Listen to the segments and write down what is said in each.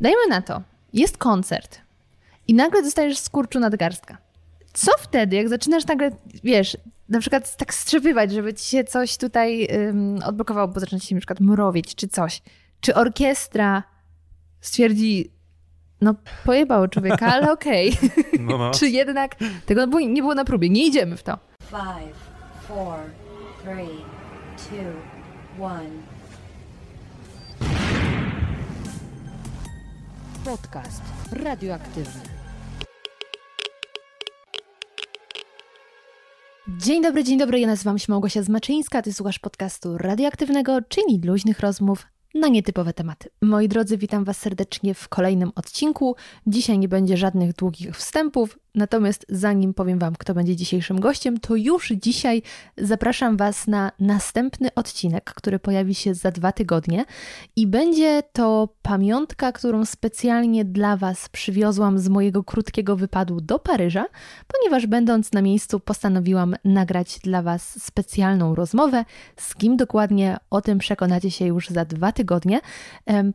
dajmy na to, jest koncert i nagle dostajesz skurczu nadgarstka. Co wtedy, jak zaczynasz nagle, wiesz, na przykład tak strzepywać, żeby ci się coś tutaj um, odblokowało, bo zaczyna się na przykład mrowić czy coś. Czy orkiestra stwierdzi, no pojebało człowieka, ale okej. Okay. No, no. czy jednak tego nie było na próbie, nie idziemy w to. Five, four, three, two, one. Podcast radioaktywny. Dzień dobry, dzień dobry. Ja nazywam się Małgosia Zmaczyńska. Ty słuchasz podcastu radioaktywnego, czyli luźnych rozmów na nietypowe tematy. Moi drodzy, witam Was serdecznie w kolejnym odcinku. Dzisiaj nie będzie żadnych długich wstępów, natomiast zanim powiem Wam, kto będzie dzisiejszym gościem, to już dzisiaj zapraszam Was na następny odcinek, który pojawi się za dwa tygodnie i będzie to pamiątka, którą specjalnie dla Was przywiozłam z mojego krótkiego wypadu do Paryża, ponieważ będąc na miejscu postanowiłam nagrać dla Was specjalną rozmowę. Z kim dokładnie o tym przekonacie się już za dwa tygodnie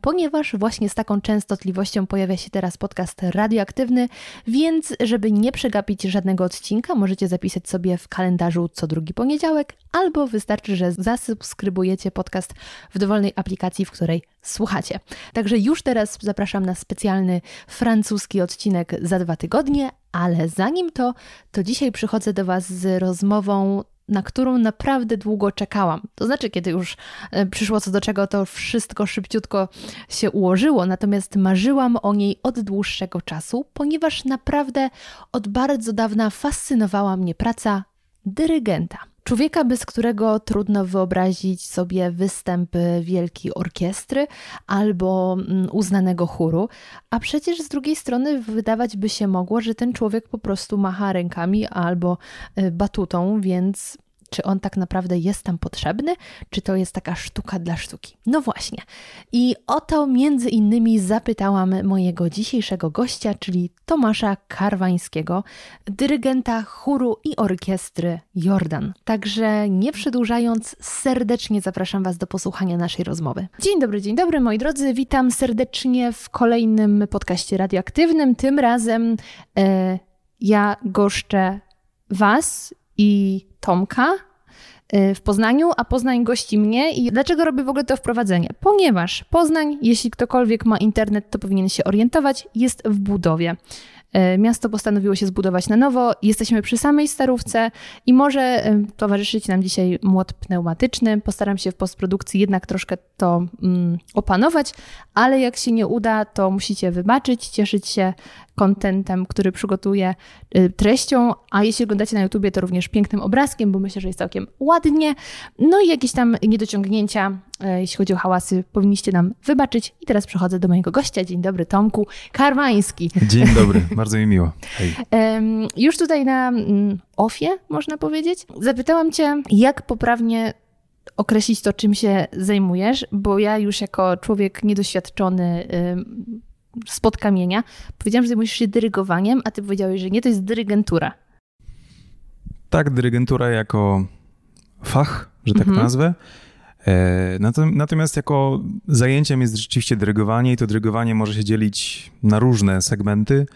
ponieważ właśnie z taką częstotliwością pojawia się teraz podcast radioaktywny, więc żeby nie przegapić żadnego odcinka, możecie zapisać sobie w kalendarzu co drugi poniedziałek, albo wystarczy, że zasubskrybujecie podcast w dowolnej aplikacji, w której słuchacie. Także już teraz zapraszam na specjalny francuski odcinek za dwa tygodnie, ale zanim to, to dzisiaj przychodzę do Was z rozmową na którą naprawdę długo czekałam. To znaczy, kiedy już e, przyszło co do czego, to wszystko szybciutko się ułożyło, natomiast marzyłam o niej od dłuższego czasu, ponieważ naprawdę od bardzo dawna fascynowała mnie praca dyrygenta. Człowieka, bez którego trudno wyobrazić sobie występy wielkiej orkiestry albo mm, uznanego chóru, a przecież z drugiej strony wydawać by się mogło, że ten człowiek po prostu macha rękami albo y, batutą, więc czy on tak naprawdę jest tam potrzebny, czy to jest taka sztuka dla sztuki. No właśnie. I o to między innymi zapytałam mojego dzisiejszego gościa, czyli Tomasza Karwańskiego, dyrygenta chóru i orkiestry Jordan. Także nie przedłużając, serdecznie zapraszam Was do posłuchania naszej rozmowy. Dzień dobry, dzień dobry moi drodzy, witam serdecznie w kolejnym podcaście radioaktywnym. Tym razem e, ja goszczę Was i Tomka y, w Poznaniu, a Poznań gości mnie. I dlaczego robię w ogóle to wprowadzenie? Ponieważ Poznań, jeśli ktokolwiek ma internet, to powinien się orientować, jest w budowie. Y, miasto postanowiło się zbudować na nowo. Jesteśmy przy samej starówce i może y, towarzyszyć nam dzisiaj młot pneumatyczny. Postaram się w postprodukcji jednak troszkę to mm, opanować, ale jak się nie uda, to musicie wybaczyć, cieszyć się kontentem, który przygotuję, y, treścią, a jeśli oglądacie na YouTubie, to również pięknym obrazkiem, bo myślę, że jest całkiem ładnie. No i jakieś tam niedociągnięcia, jeśli chodzi o hałasy, powinniście nam wybaczyć. I teraz przechodzę do mojego gościa. Dzień dobry, Tomku Karwański. Dzień dobry, bardzo mi miło. Już tutaj na mm, ofie, można powiedzieć, zapytałam Cię, jak poprawnie określić to, czym się zajmujesz, bo ja już jako człowiek niedoświadczony spod kamienia. Powiedziałam, że zajmujesz się dyrygowaniem, a ty powiedziałeś, że nie, to jest dyrygentura. Tak, dyrygentura jako fach, że tak mhm. nazwę. E, natomiast jako zajęciem jest rzeczywiście dyrygowanie i to dyrygowanie może się dzielić na różne segmenty,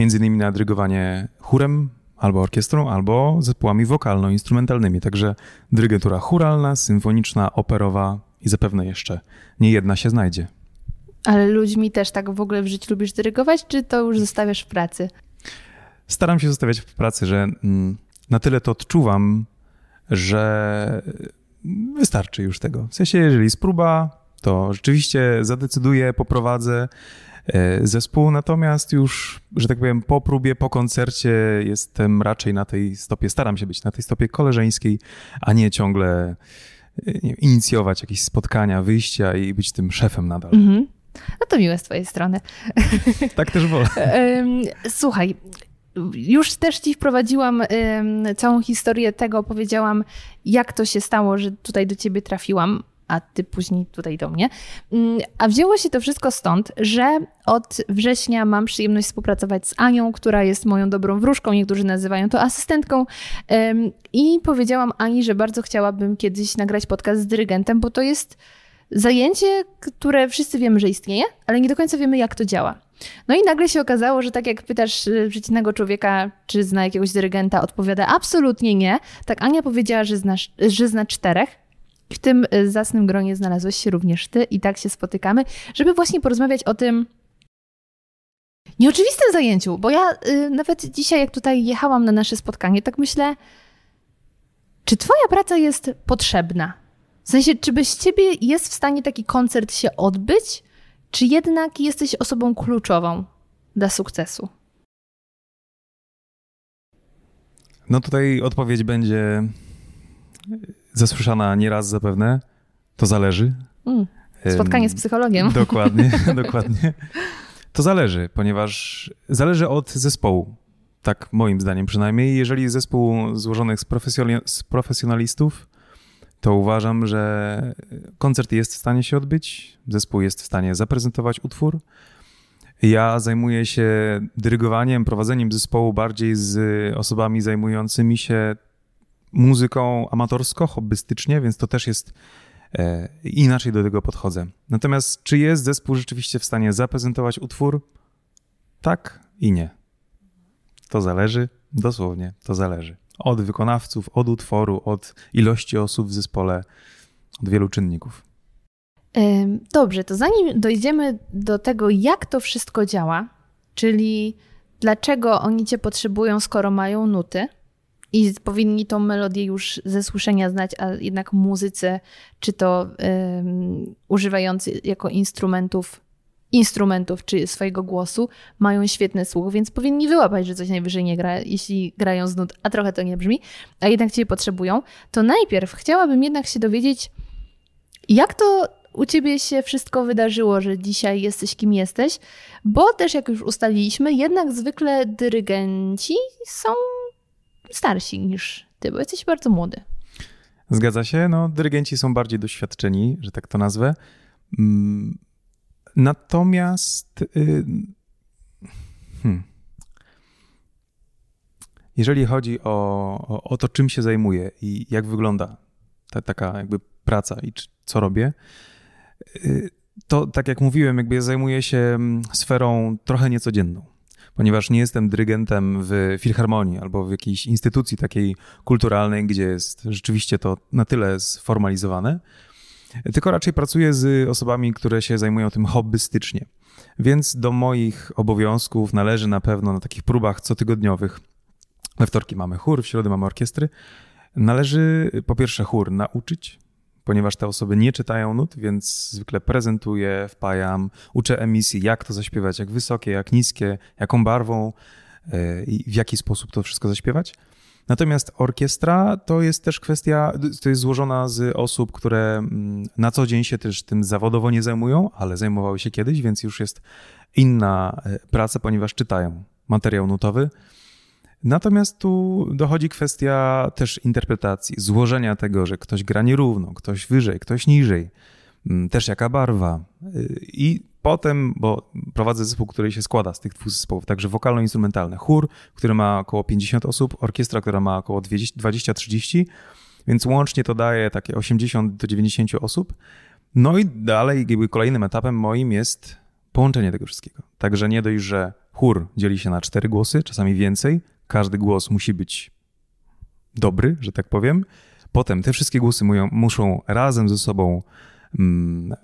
między innymi na dyrygowanie chórem, albo orkiestrą, albo zespołami wokalno-instrumentalnymi. Także dyrygentura churalna, symfoniczna, operowa i zapewne jeszcze nie jedna się znajdzie. Ale ludźmi też tak w ogóle w życiu lubisz dyrygować, czy to już zostawiasz w pracy? Staram się zostawiać w pracy, że mm, na tyle to odczuwam, że wystarczy już tego. W sensie, jeżeli jest próba, to rzeczywiście zadecyduję, poprowadzę zespół, natomiast już, że tak powiem, po próbie, po koncercie jestem raczej na tej stopie, staram się być na tej stopie koleżeńskiej, a nie ciągle e, nie, inicjować jakieś spotkania, wyjścia i być tym szefem nadal. Mhm. No to miłe z twojej strony. Tak też wolę. Słuchaj, już też ci wprowadziłam całą historię tego, opowiedziałam, jak to się stało, że tutaj do ciebie trafiłam, a ty później tutaj do mnie. Mm, a wzięło się to wszystko stąd, że od września mam przyjemność współpracować z Anią, która jest moją dobrą wróżką, niektórzy nazywają to asystentką. I powiedziałam Ani, że bardzo chciałabym kiedyś nagrać podcast z dyrygentem, bo to jest zajęcie, które wszyscy wiemy, że istnieje, ale nie do końca wiemy, jak to działa. No i nagle się okazało, że tak jak pytasz y, przeciwnego człowieka, czy zna jakiegoś dyrygenta, odpowiada absolutnie nie. Tak Ania powiedziała, że, znasz, że zna czterech. W tym y, zasnym gronie znalazłeś się również ty i tak się spotykamy, żeby właśnie porozmawiać o tym nieoczywistym zajęciu, bo ja y, nawet dzisiaj, jak tutaj jechałam na nasze spotkanie, tak myślę, czy twoja praca jest potrzebna? W sensie, czy bez ciebie jest w stanie taki koncert się odbyć, czy jednak jesteś osobą kluczową dla sukcesu? No tutaj odpowiedź będzie zasłyszana nieraz zapewne. To zależy. Mm, spotkanie z psychologiem. Dokładnie, dokładnie. To zależy, ponieważ zależy od zespołu. Tak moim zdaniem przynajmniej. Jeżeli zespół złożony z, z profesjonalistów, to uważam, że koncert jest w stanie się odbyć, zespół jest w stanie zaprezentować utwór. Ja zajmuję się dyrygowaniem, prowadzeniem zespołu bardziej z osobami zajmującymi się muzyką amatorsko, hobbystycznie, więc to też jest e, inaczej do tego podchodzę. Natomiast czy jest zespół rzeczywiście w stanie zaprezentować utwór? Tak i nie. To zależy, dosłownie to zależy. Od wykonawców, od utworu, od ilości osób w zespole, od wielu czynników. Dobrze, to zanim dojdziemy do tego, jak to wszystko działa, czyli dlaczego oni cię potrzebują, skoro mają nuty i powinni tą melodię już ze słyszenia znać, a jednak muzycy, czy to um, używający jako instrumentów instrumentów czy swojego głosu mają świetny słuch, więc powinni wyłapać, że coś najwyżej nie gra, jeśli grają z nut, a trochę to nie brzmi, a jednak cię potrzebują, to najpierw chciałabym jednak się dowiedzieć, jak to u ciebie się wszystko wydarzyło, że dzisiaj jesteś kim jesteś, bo też jak już ustaliliśmy, jednak zwykle dyrygenci są starsi niż ty, bo jesteś bardzo młody. Zgadza się, no dyrygenci są bardziej doświadczeni, że tak to nazwę. Mm, Natomiast y, hmm, jeżeli chodzi o, o, o, to, czym się zajmuję i jak wygląda ta, taka jakby praca i co robię, y, to tak jak mówiłem, jakby zajmuję się mm, sferą trochę niecodzienną, ponieważ nie jestem dyrygentem w filharmonii albo w jakiejś instytucji takiej kulturalnej, gdzie jest rzeczywiście to na tyle sformalizowane, tylko raczej pracuję z osobami, które się zajmują tym hobbystycznie. Więc do moich obowiązków należy na pewno na takich próbach cotygodniowych. We wtorki mamy chór, w środę mamy orkiestry. Należy po pierwsze chór nauczyć, ponieważ te osoby nie czytają nut, więc zwykle prezentuję, wpajam, uczę emisji, jak to zaśpiewać, jak wysokie, jak niskie, jaką barwą e, i w jaki sposób to wszystko zaśpiewać. Natomiast orkiestra to jest też kwestia, to jest złożona z osób, które mm, na co dzień się też tym zawodowo nie zajmują, ale zajmowały się kiedyś, więc już jest inna e, praca, ponieważ czytają materiał nutowy. Natomiast tu dochodzi kwestia też interpretacji, złożenia tego, że ktoś gra nierówno, ktoś wyżej, ktoś niżej, mm, też jaka barwa. Y, I Potem, bo prowadzę zespół, który się składa z tych dwóch zespołów, także wokalno-instrumentalny. Chór, który ma około 50 osób, orkiestra, która ma około 20-30, więc łącznie to daje takie 80 do 90 osób. No i dalej kolejnym etapem moim jest połączenie tego wszystkiego. Także nie dość, że chór dzieli się na cztery głosy, czasami więcej. Każdy głos musi być dobry, że tak powiem. Potem te wszystkie głosy muszą razem ze sobą mm,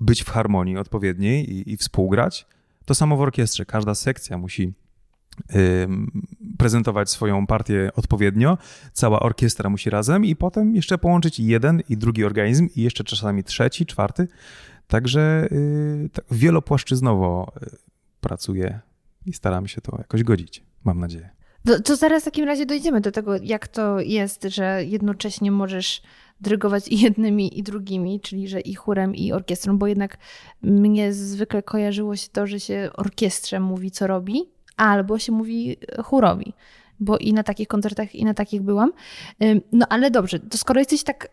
być w harmonii odpowiedniej i, i współgrać. To samo w orkiestrze. Każda sekcja musi prezentować swoją partię odpowiednio, cała orkiestra musi razem i potem jeszcze połączyć jeden i drugi organizm i jeszcze czasami trzeci, czwarty. Także yy, tak wielopłaszczyznowo y, pracuję i staram się to jakoś godzić, mam nadzieję. To, to zaraz w takim razie dojdziemy do tego, jak to jest, że jednocześnie możesz dyrygować i jednymi i drugimi, czyli że i chórem i orkiestrą, bo jednak mnie zwykle kojarzyło się to, że się orkiestrze mówi co robi, albo się mówi chórowi, bo i na takich koncertach i na takich byłam. No ale dobrze, to skoro jesteś tak,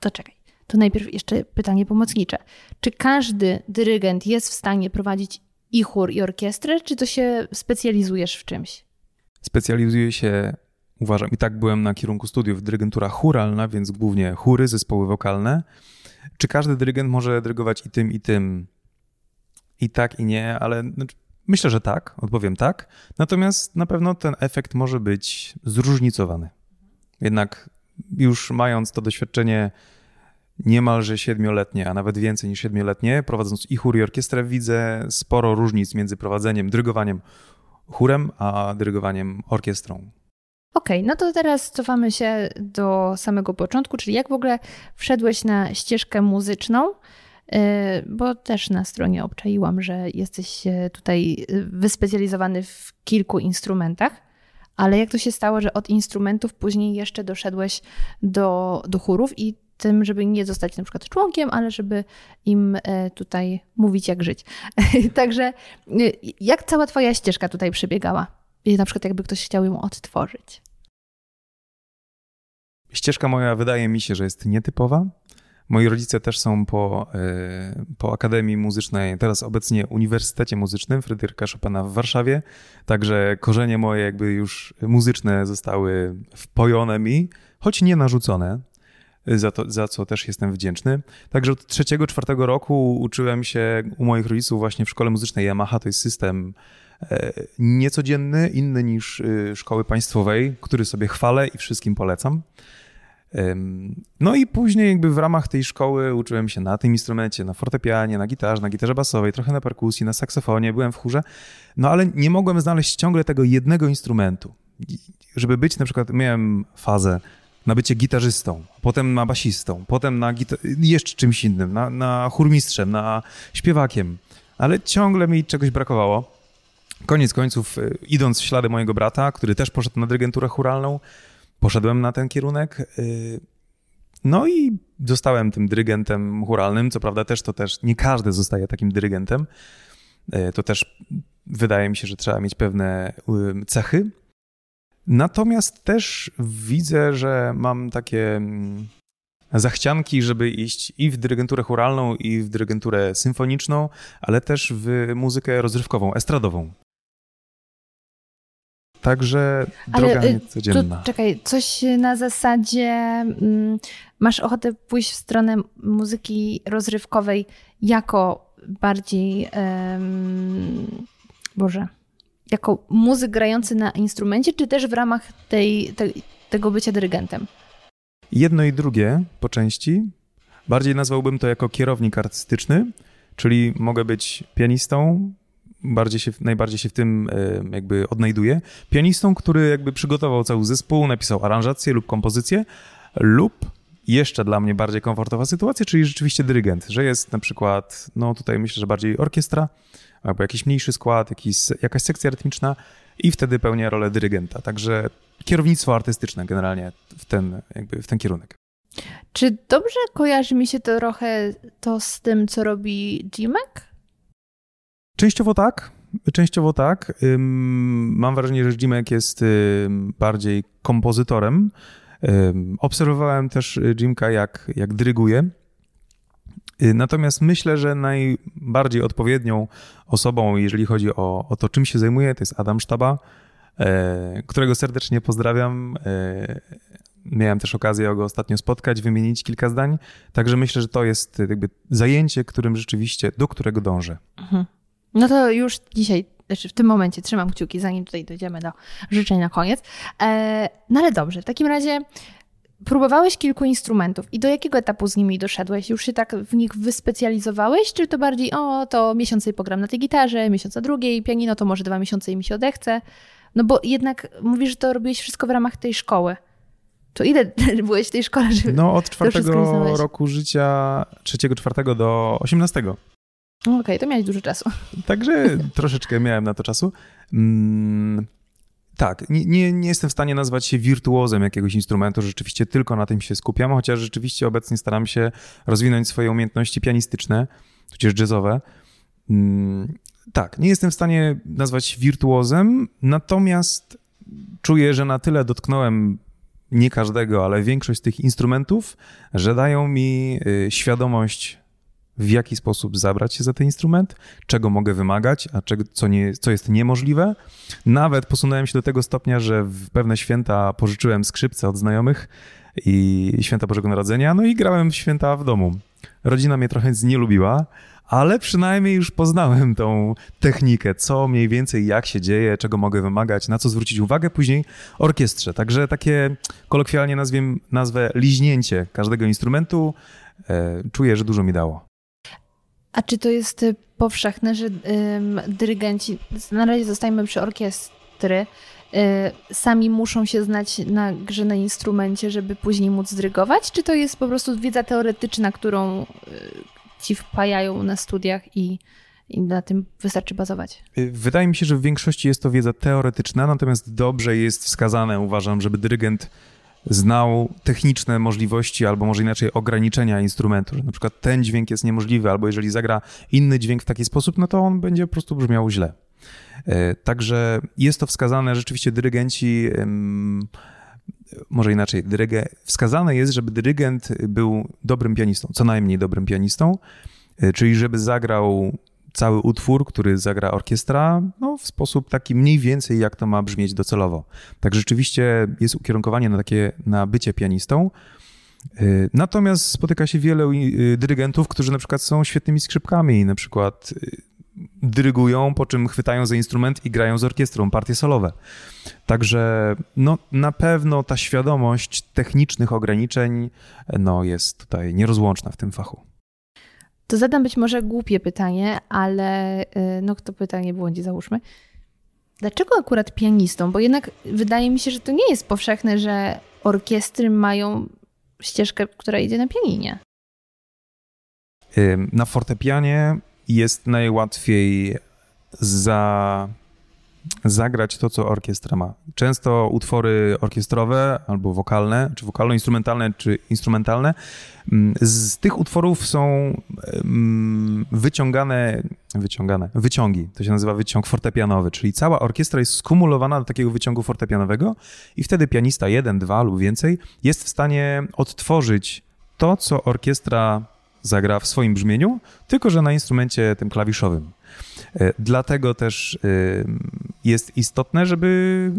to czekaj. To najpierw jeszcze pytanie pomocnicze. Czy każdy dyrygent jest w stanie prowadzić i chór, i orkiestrę, czy to się specjalizujesz w czymś? Specjalizuję się uważam, i tak byłem na kierunku studiów dyrygentura churalna, więc głównie chóry, zespoły wokalne. Czy każdy dyrygent może dyrygować i tym, i tym? I tak, i nie, ale znaczy, myślę, że tak, odpowiem tak. Natomiast na pewno ten efekt może być zróżnicowany. Jednak już mając to doświadczenie niemalże siedmioletnie, a nawet więcej niż siedmioletnie, prowadząc i chór i orkiestrę, widzę sporo różnic między prowadzeniem, dyrygowaniem chórem, a dyrygowaniem orkiestrą. Okej, okay, no to teraz cofamy się do samego początku, czyli jak w ogóle wszedłeś na ścieżkę muzyczną, y, bo też na stronie obczaiłam, że jesteś y, tutaj wyspecjalizowany w kilku instrumentach, ale jak to się stało, że od instrumentów później jeszcze doszedłeś do, do chórów i tym, żeby nie zostać na przykład członkiem, ale żeby im e, tutaj mówić, jak żyć. Także e, jak cała Twoja ścieżka tutaj przebiegała? I na przykład jakby ktoś chciał ją odtworzyć. Ścieżka moja wydaje mi się, że jest nietypowa. Moi rodzice też są po, e, po Akademii Muzycznej, teraz obecnie Uniwersytecie Muzycznym Fryderyka Chopina w Warszawie. Także korzenie moje jakby już muzyczne zostały wpojone mi, choć nie narzucone za, to, za co też jestem wdzięczny. Także od trzeciego, czwartego roku uczyłem się u moich rodziców właśnie w szkole muzycznej Yamaha. To jest system e, niecodzienny, inny niż y, szkoły państwowej, który sobie chwalę i wszystkim polecam. No i później jakby w ramach tej szkoły uczyłem się na tym instrumencie, na fortepianie, na gitarze, na gitarze basowej, trochę na perkusji, na saksofonie, byłem w chórze, no ale nie mogłem znaleźć ciągle tego jednego instrumentu. Żeby być, na przykład miałem fazę na bycie gitarzystą, potem na basistą, potem na jeszcze czymś innym, na, na chórmistrzem, na śpiewakiem, ale ciągle mi czegoś brakowało. Koniec końców, y, idąc w ślady mojego brata, który też poszedł na dyrygenturę churalną, poszedłem na ten kierunek. Y, no i zostałem tym dyrygentem churalnym. Co prawda też to też nie każdy zostaje takim dyrygentem. Y, to też wydaje mi się, że trzeba mieć pewne cechy. Natomiast też widzę, że mam takie mm, zachcianki, żeby iść i w dyrygenturę churalną, i w dyrygenturę symfoniczną, ale też w muzykę rozrywkową, estradową. Także droga ale, y, niecodzienna. Czekaj, coś na zasadzie mm, masz ochotę pójść w stronę muzyki rozrywkowej jako bardziej um, Boże, jako muzyk grający na instrumencie, czy też w ramach tej, te, tego bycia dyrygentem? Jedno i drugie po części. Bardziej nazwałbym to jako kierownik artystyczny, czyli mogę być pianistą, bardziej się, najbardziej się w tym e, jakby odnajduję. Pianistą, który jakby przygotował cały zespół, napisał aranżację lub kompozycję, lub jeszcze dla mnie bardziej komfortowa sytuacja, czyli rzeczywiście dyrygent, że jest na przykład, no tutaj myślę, że bardziej orkiestra, albo jakiś mniejszy skład, jakiś, jakaś sekcja rytmiczna i wtedy pełnię rolę dyrygenta. Także kierownictwo artystyczne generalnie w ten, jakby w ten kierunek. Czy dobrze kojarzy mi się to trochę to z tym, co robi Jimek? Częściowo tak. Częściowo tak. Mam wrażenie, że Jimek jest bardziej kompozytorem. Obserwowałem też Jimka, jak, jak dyryguje. Y, natomiast myślę, że najbardziej odpowiednią osobą, jeżeli chodzi o, o to, czym się zajmuje, to jest Adam Sztaba, e, którego serdecznie pozdrawiam. E, miałem też okazję go ostatnio spotkać, wymienić kilka zdań. Także myślę, że to jest jakby zajęcie, którym rzeczywiście, do którego dążę. Mhm. No to już dzisiaj, znaczy w tym momencie trzymam kciuki, zanim tutaj dojdziemy do życzeń na koniec. E, no ale dobrze, w takim razie Próbowałeś kilku instrumentów i do jakiego etapu z nimi doszedłeś? Już się tak w nich wyspecjalizowałeś, czy to bardziej, o, to miesiąc i pogram na tej gitarze, miesiąc na drugiej, pianino to może dwa miesiące i mi się odechce? No bo jednak mówisz, że to robiłeś wszystko w ramach tej szkoły. To ile byłeś w tej szkole? Żeby no od czwartego roku życia, trzeciego, czwartego do osiemnastego. Okej, okay, to miałeś dużo czasu. Także troszeczkę miałem na to czasu. Mm, tak, nie, nie, nie, jestem w stanie nazwać się wirtuozem jakiegoś instrumentu, rzeczywiście tylko na tym się skupiam, chociaż rzeczywiście obecnie staram się rozwinąć swoje umiejętności pianistyczne, tudzież jazzowe. Mm, tak, nie jestem w stanie nazwać wirtuozem, natomiast czuję, że na tyle dotknąłem nie każdego, ale większość tych instrumentów, że dają mi y, świadomość w jaki sposób zabrać się za ten instrument, czego mogę wymagać, a czego, co, nie, co jest niemożliwe. Nawet posunąłem się do tego stopnia, że w pewne święta pożyczyłem skrzypce od znajomych i święta Bożego Narodzenia, no i grałem w święta w domu. Rodzina mnie trochę nie lubiła, ale przynajmniej już poznałem tą technikę, co mniej więcej, jak się dzieje, czego mogę wymagać, na co zwrócić uwagę później orkiestrze. Także takie kolokwialnie nazwiem, nazwę liźnięcie każdego instrumentu e, czuję, że dużo mi dało. A czy to jest y, powszechne, że ym, dyrygenci, na razie zostajemy przy orkiestry, y, sami muszą się znać na grze na instrumencie, żeby później móc dyrygować? Czy to jest po prostu wiedza teoretyczna, którą y, ci wpajają na studiach i, i na tym wystarczy bazować? Wydaje mi się, że w większości jest to wiedza teoretyczna, natomiast dobrze jest wskazane, uważam, żeby dyrygent znał techniczne możliwości albo może inaczej ograniczenia instrumentu, że na przykład ten dźwięk jest niemożliwy, albo jeżeli zagra inny dźwięk w taki sposób, no to on będzie po prostu brzmiał źle. E, także jest to wskazane, rzeczywiście dyrygenci, może inaczej, dyryge, wskazane jest, żeby dyrygent był dobrym pianistą, co najmniej dobrym pianistą, e, czyli żeby zagrał cały utwór, który zagra orkiestra, no, w sposób taki mniej więcej, jak to ma brzmieć docelowo. Tak rzeczywiście jest ukierunkowanie na takie, na bycie pianistą. Y, natomiast spotyka się wiele y, dyrygentów, którzy na przykład są świetnymi skrzypkami na przykład y, dyrygują, po czym chwytają za instrument i grają z orkiestrą partie solowe. Także no, na pewno ta świadomość technicznych ograniczeń no, jest tutaj nierozłączna w tym fachu. To zadam być może głupie pytanie, ale y, no to pytanie błądzi, załóżmy. Dlaczego akurat pianistą? Bo jednak wydaje mi się, że to nie jest powszechne, że orkiestry mają ścieżkę, która idzie na pianinie. Na fortepianie jest najłatwiej za zagrać to, co orkiestra ma. Często utwory orkiestrowe albo wokalne, czy wokalno-instrumentalne, czy instrumentalne, mm, z tych utworów są mm, wyciągane, wyciągane, wyciągi, to się nazywa wyciąg fortepianowy, czyli cała orkiestra jest skumulowana do takiego wyciągu fortepianowego i wtedy pianista jeden, dwa lub więcej jest w stanie odtworzyć to, co orkiestra zagra w swoim brzmieniu, tylko że na instrumencie tym klawiszowym. E, dlatego też e, jest istotne, żeby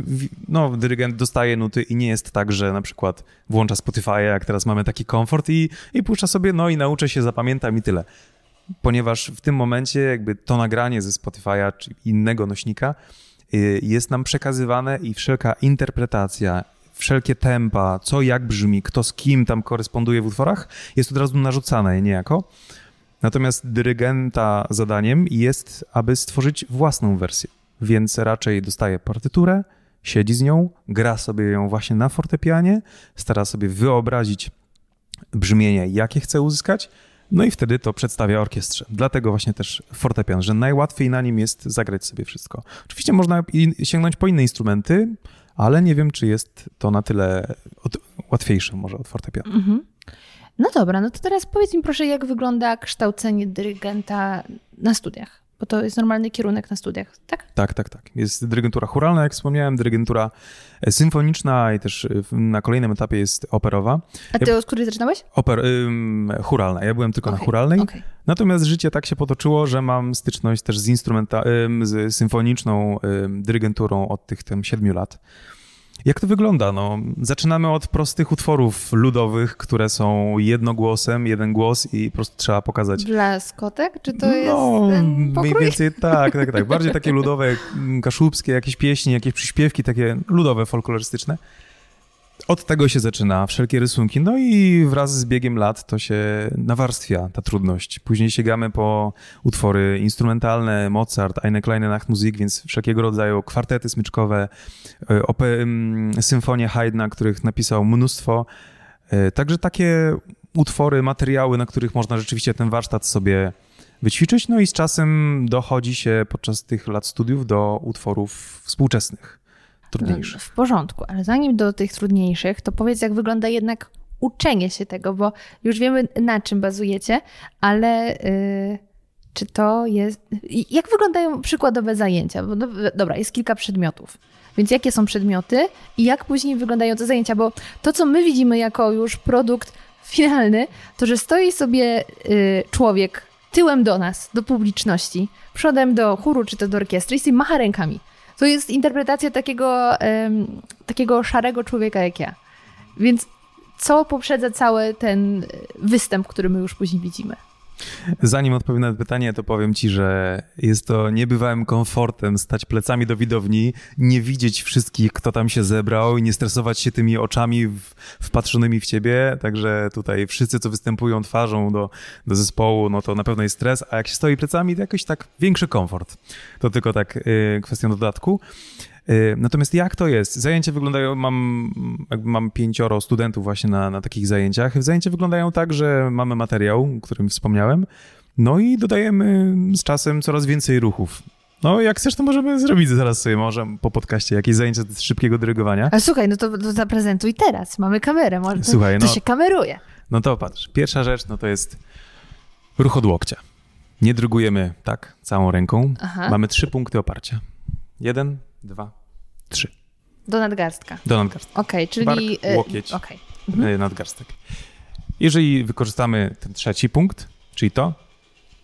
no, dyrygent dostaje nuty i nie jest tak, że na przykład włącza Spotify, jak teraz mamy taki komfort i, i puszcza sobie, no i nauczę się, zapamiętam i tyle. Ponieważ w tym momencie jakby to nagranie ze Spotify'a czy innego nośnika e, jest nam przekazywane i wszelka interpretacja, wszelkie tempa, co jak brzmi, kto z kim tam koresponduje w utworach, jest od razu narzucane niejako. Natomiast dyrygenta zadaniem jest, aby stworzyć własną wersję, więc raczej dostaje partyturę, siedzi z nią, gra sobie ją właśnie na fortepianie, stara sobie wyobrazić brzmienie, jakie chce uzyskać, no i wtedy to przedstawia orkiestrze. Dlatego właśnie też fortepian, że najłatwiej na nim jest zagrać sobie wszystko. Oczywiście można sięgnąć po inne instrumenty, ale nie wiem, czy jest to na tyle łatwiejsze może od fortepianu. Mhm. No dobra, no to teraz powiedz mi proszę, jak wygląda kształcenie dyrygenta na studiach? Bo to jest normalny kierunek na studiach, tak? Tak, tak, tak. Jest dyrygentura churalna, jak wspomniałem, dyrygentura e, symfoniczna i też e, na kolejnym etapie jest operowa. A ty ja, od której zaczynałeś? Oper, ym, churalna. Ja byłem tylko okay, na churalnej. Okay. Natomiast życie tak się potoczyło, że mam styczność też z, instrumenta, ym, z symfoniczną ym, dyrygenturą od tych tam siedmiu lat. Jak to wygląda? No, zaczynamy od prostych utworów ludowych, które są jednogłosem, jeden głos i po prostu trzeba pokazać. Blaskotek? Czy to no, jest No, mniej więcej tak, tak, tak. Bardziej takie ludowe, kaszubskie, jakieś pieśni, jakieś przyśpiewki, takie ludowe, folklorystyczne. Od tego się zaczyna, wszelkie rysunki. No i wraz z biegiem lat to się nawarstwia ta trudność. Później sięgamy po utwory instrumentalne, Mozart, Eine kleine Nachtmusik, więc wszelkiego rodzaju kwartety smyczkowe, e, op- symfonie Haydna, których napisał mnóstwo. E, także takie utwory, materiały, na których można rzeczywiście ten warsztat sobie wyćwiczyć. No i z czasem dochodzi się podczas tych lat studiów do utworów współczesnych trudniejszych. W porządku, ale zanim do tych trudniejszych, to powiedz, jak wygląda jednak uczenie się tego, bo już wiemy, na czym bazujecie, ale yy, czy to jest. Jak wyglądają przykładowe zajęcia? Bo, no, dobra, jest kilka przedmiotów. Więc jakie są przedmioty i jak później wyglądają te zajęcia? Bo to, co my widzimy jako już produkt finalny, to że stoi sobie yy, człowiek tyłem do nas, do publiczności, przodem do chóru czy to do orkiestry i macha rękami. To jest interpretacja takiego, um, takiego szarego człowieka jak ja. Więc co poprzedza cały ten występ, który my już później widzimy? Zanim odpowiem na pytanie, to powiem ci, że jest to niebywałym komfortem stać plecami do widowni, nie widzieć wszystkich, kto tam się zebrał i nie stresować się tymi oczami wpatrzonymi w ciebie. Także tutaj wszyscy, co występują twarzą do, do zespołu, no to na pewno jest stres, a jak się stoi plecami, to jakoś tak większy komfort. To tylko tak y, kwestią dodatku. Y, natomiast jak to jest? Zajęcia wyglądają, mam, mam pięcioro studentów właśnie na, na takich zajęciach. Zajęcia wyglądają tak, że mamy materiał, o którym wspomniałem, no i dodajemy z czasem coraz więcej ruchów. No, jak chcesz, to możemy zrobić zaraz sobie może po podcaście jakieś zajęcia z szybkiego dyrygowania. A słuchaj, no to, to zaprezentuj teraz. Mamy kamerę, może słuchaj, to, no, się kameruje. No to patrz, pierwsza rzecz, no to jest ruch od łokcia. Nie drygujemy tak całą ręką. Aha. Mamy trzy punkty oparcia. Jeden, dwa, trzy. Do nadgarstka. Do nadgarstka. Okej, okay, czyli... Bark, e, łokieć, okay. mhm. nadgarstek. Jeżeli wykorzystamy ten trzeci punkt, czyli to,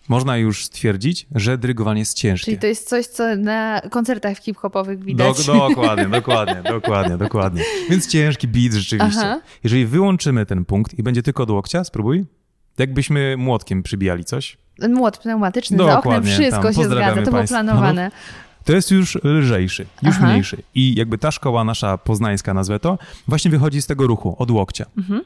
można już stwierdzić, że dyrygowanie jest ciężkie. Czyli to jest coś, co na koncertach hip-hopowych widać. Do, dokładnie, dokładnie, dokładnie, dokładnie. Więc ciężki beat rzeczywiście. Aha. Jeżeli wyłączymy ten punkt i będzie tylko od łokcia, spróbuj. Jakbyśmy młotkiem przybijali coś. Młot pneumatyczny dokładnie, za oknem, wszystko się zgadza, to było planowane to jest już lżejszy, już Aha. mniejszy. I jakby ta szkoła nasza poznańska, nazwę to, właśnie wychodzi z tego ruchu, od łokcia. Mhm.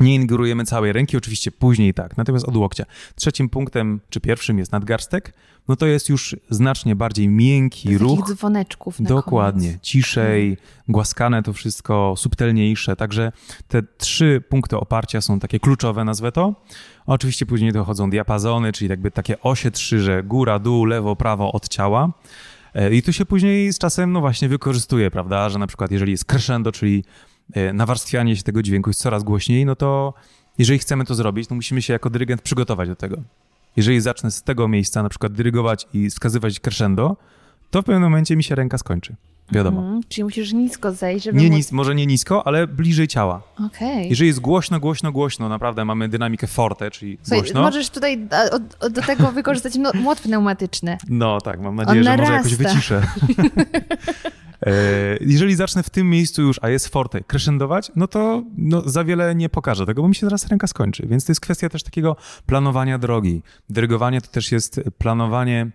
Nie ingerujemy całej ręki, oczywiście później tak, natomiast od łokcia. Trzecim punktem, czy pierwszym jest nadgarstek, no to jest już znacznie bardziej miękki ruch. Takich dzwoneczków na Dokładnie, koniec. ciszej, hmm. głaskane to wszystko, subtelniejsze, także te trzy punkty oparcia są takie kluczowe, nazwę to. Oczywiście później dochodzą diapazony, czyli jakby takie osie trzy, że góra, dół, lewo, prawo od ciała. E, I tu się później z czasem, no właśnie, wykorzystuje, prawda, że na przykład jeżeli jest crescendo, czyli e, nawarstwianie się tego dźwięku jest coraz głośniej, no to jeżeli chcemy to zrobić, to musimy się jako dyrygent przygotować do tego. Jeżeli zacznę z tego miejsca na przykład dyrygować i wskazywać crescendo, to w pewnym momencie mi się ręka skończy. Wiadomo. Mm, czyli musisz nisko zejść, żeby... Nie nis może nie nisko, ale bliżej ciała. Okay. Jeżeli jest głośno, głośno, głośno, naprawdę mamy dynamikę forte, czyli Słuchaj, głośno. Możesz tutaj od, do tego wykorzystać no, młot pneumatyczny. No tak, mam nadzieję, On że narasta. może jakoś wyciszę. E, jeżeli zacznę w tym miejscu już, a jest forte, crescendować, no to no, za wiele nie pokażę tego, bo mi się zaraz ręka skończy. Więc to jest kwestia też takiego planowania drogi. Dyrygowanie to też jest planowanie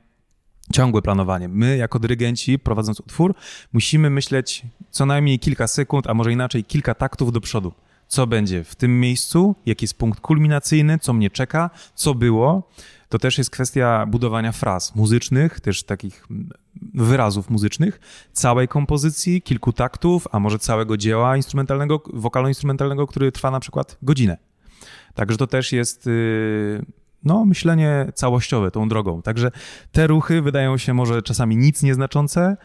ciągłe planowanie. My, jako dyrygenci, prowadząc utwór, musimy myśleć co najmniej kilka sekund, a może inaczej kilka taktów do przodu. Co będzie w tym miejscu, jaki jest punkt kulminacyjny, co mnie czeka, co było. To też jest kwestia budowania fraz muzycznych, też takich wyrazów muzycznych, całej kompozycji, kilku taktów, a może całego dzieła instrumentalnego, wokalno-instrumentalnego, który trwa na przykład godzinę. Także to też jest. No, myślenie całościowe tą drogą. Także te ruchy wydają się może czasami nic nieznaczące,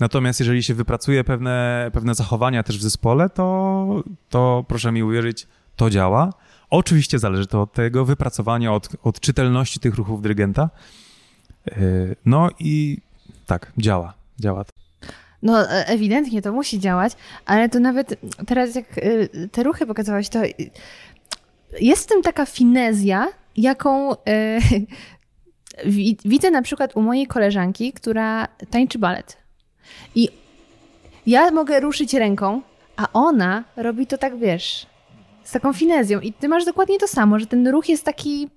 natomiast jeżeli się wypracuje pewne, pewne zachowania też w zespole, to, to proszę mi uwierzyć, to działa. Oczywiście zależy to od tego wypracowania, od, od czytelności tych ruchów dyrygenta. Yy, no i tak, działa, działa. No, e, ewidentnie to musi działać, ale to nawet teraz, jak y, te ruchy pokazałeś, to jest w tym taka finezja, jaką e, widzę na przykład u mojej koleżanki, która tańczy balet. I ja mogę ruszyć ręką, a ona robi to tak, wiesz, z taką finezją. I ty masz dokładnie to samo, że ten ruch jest taki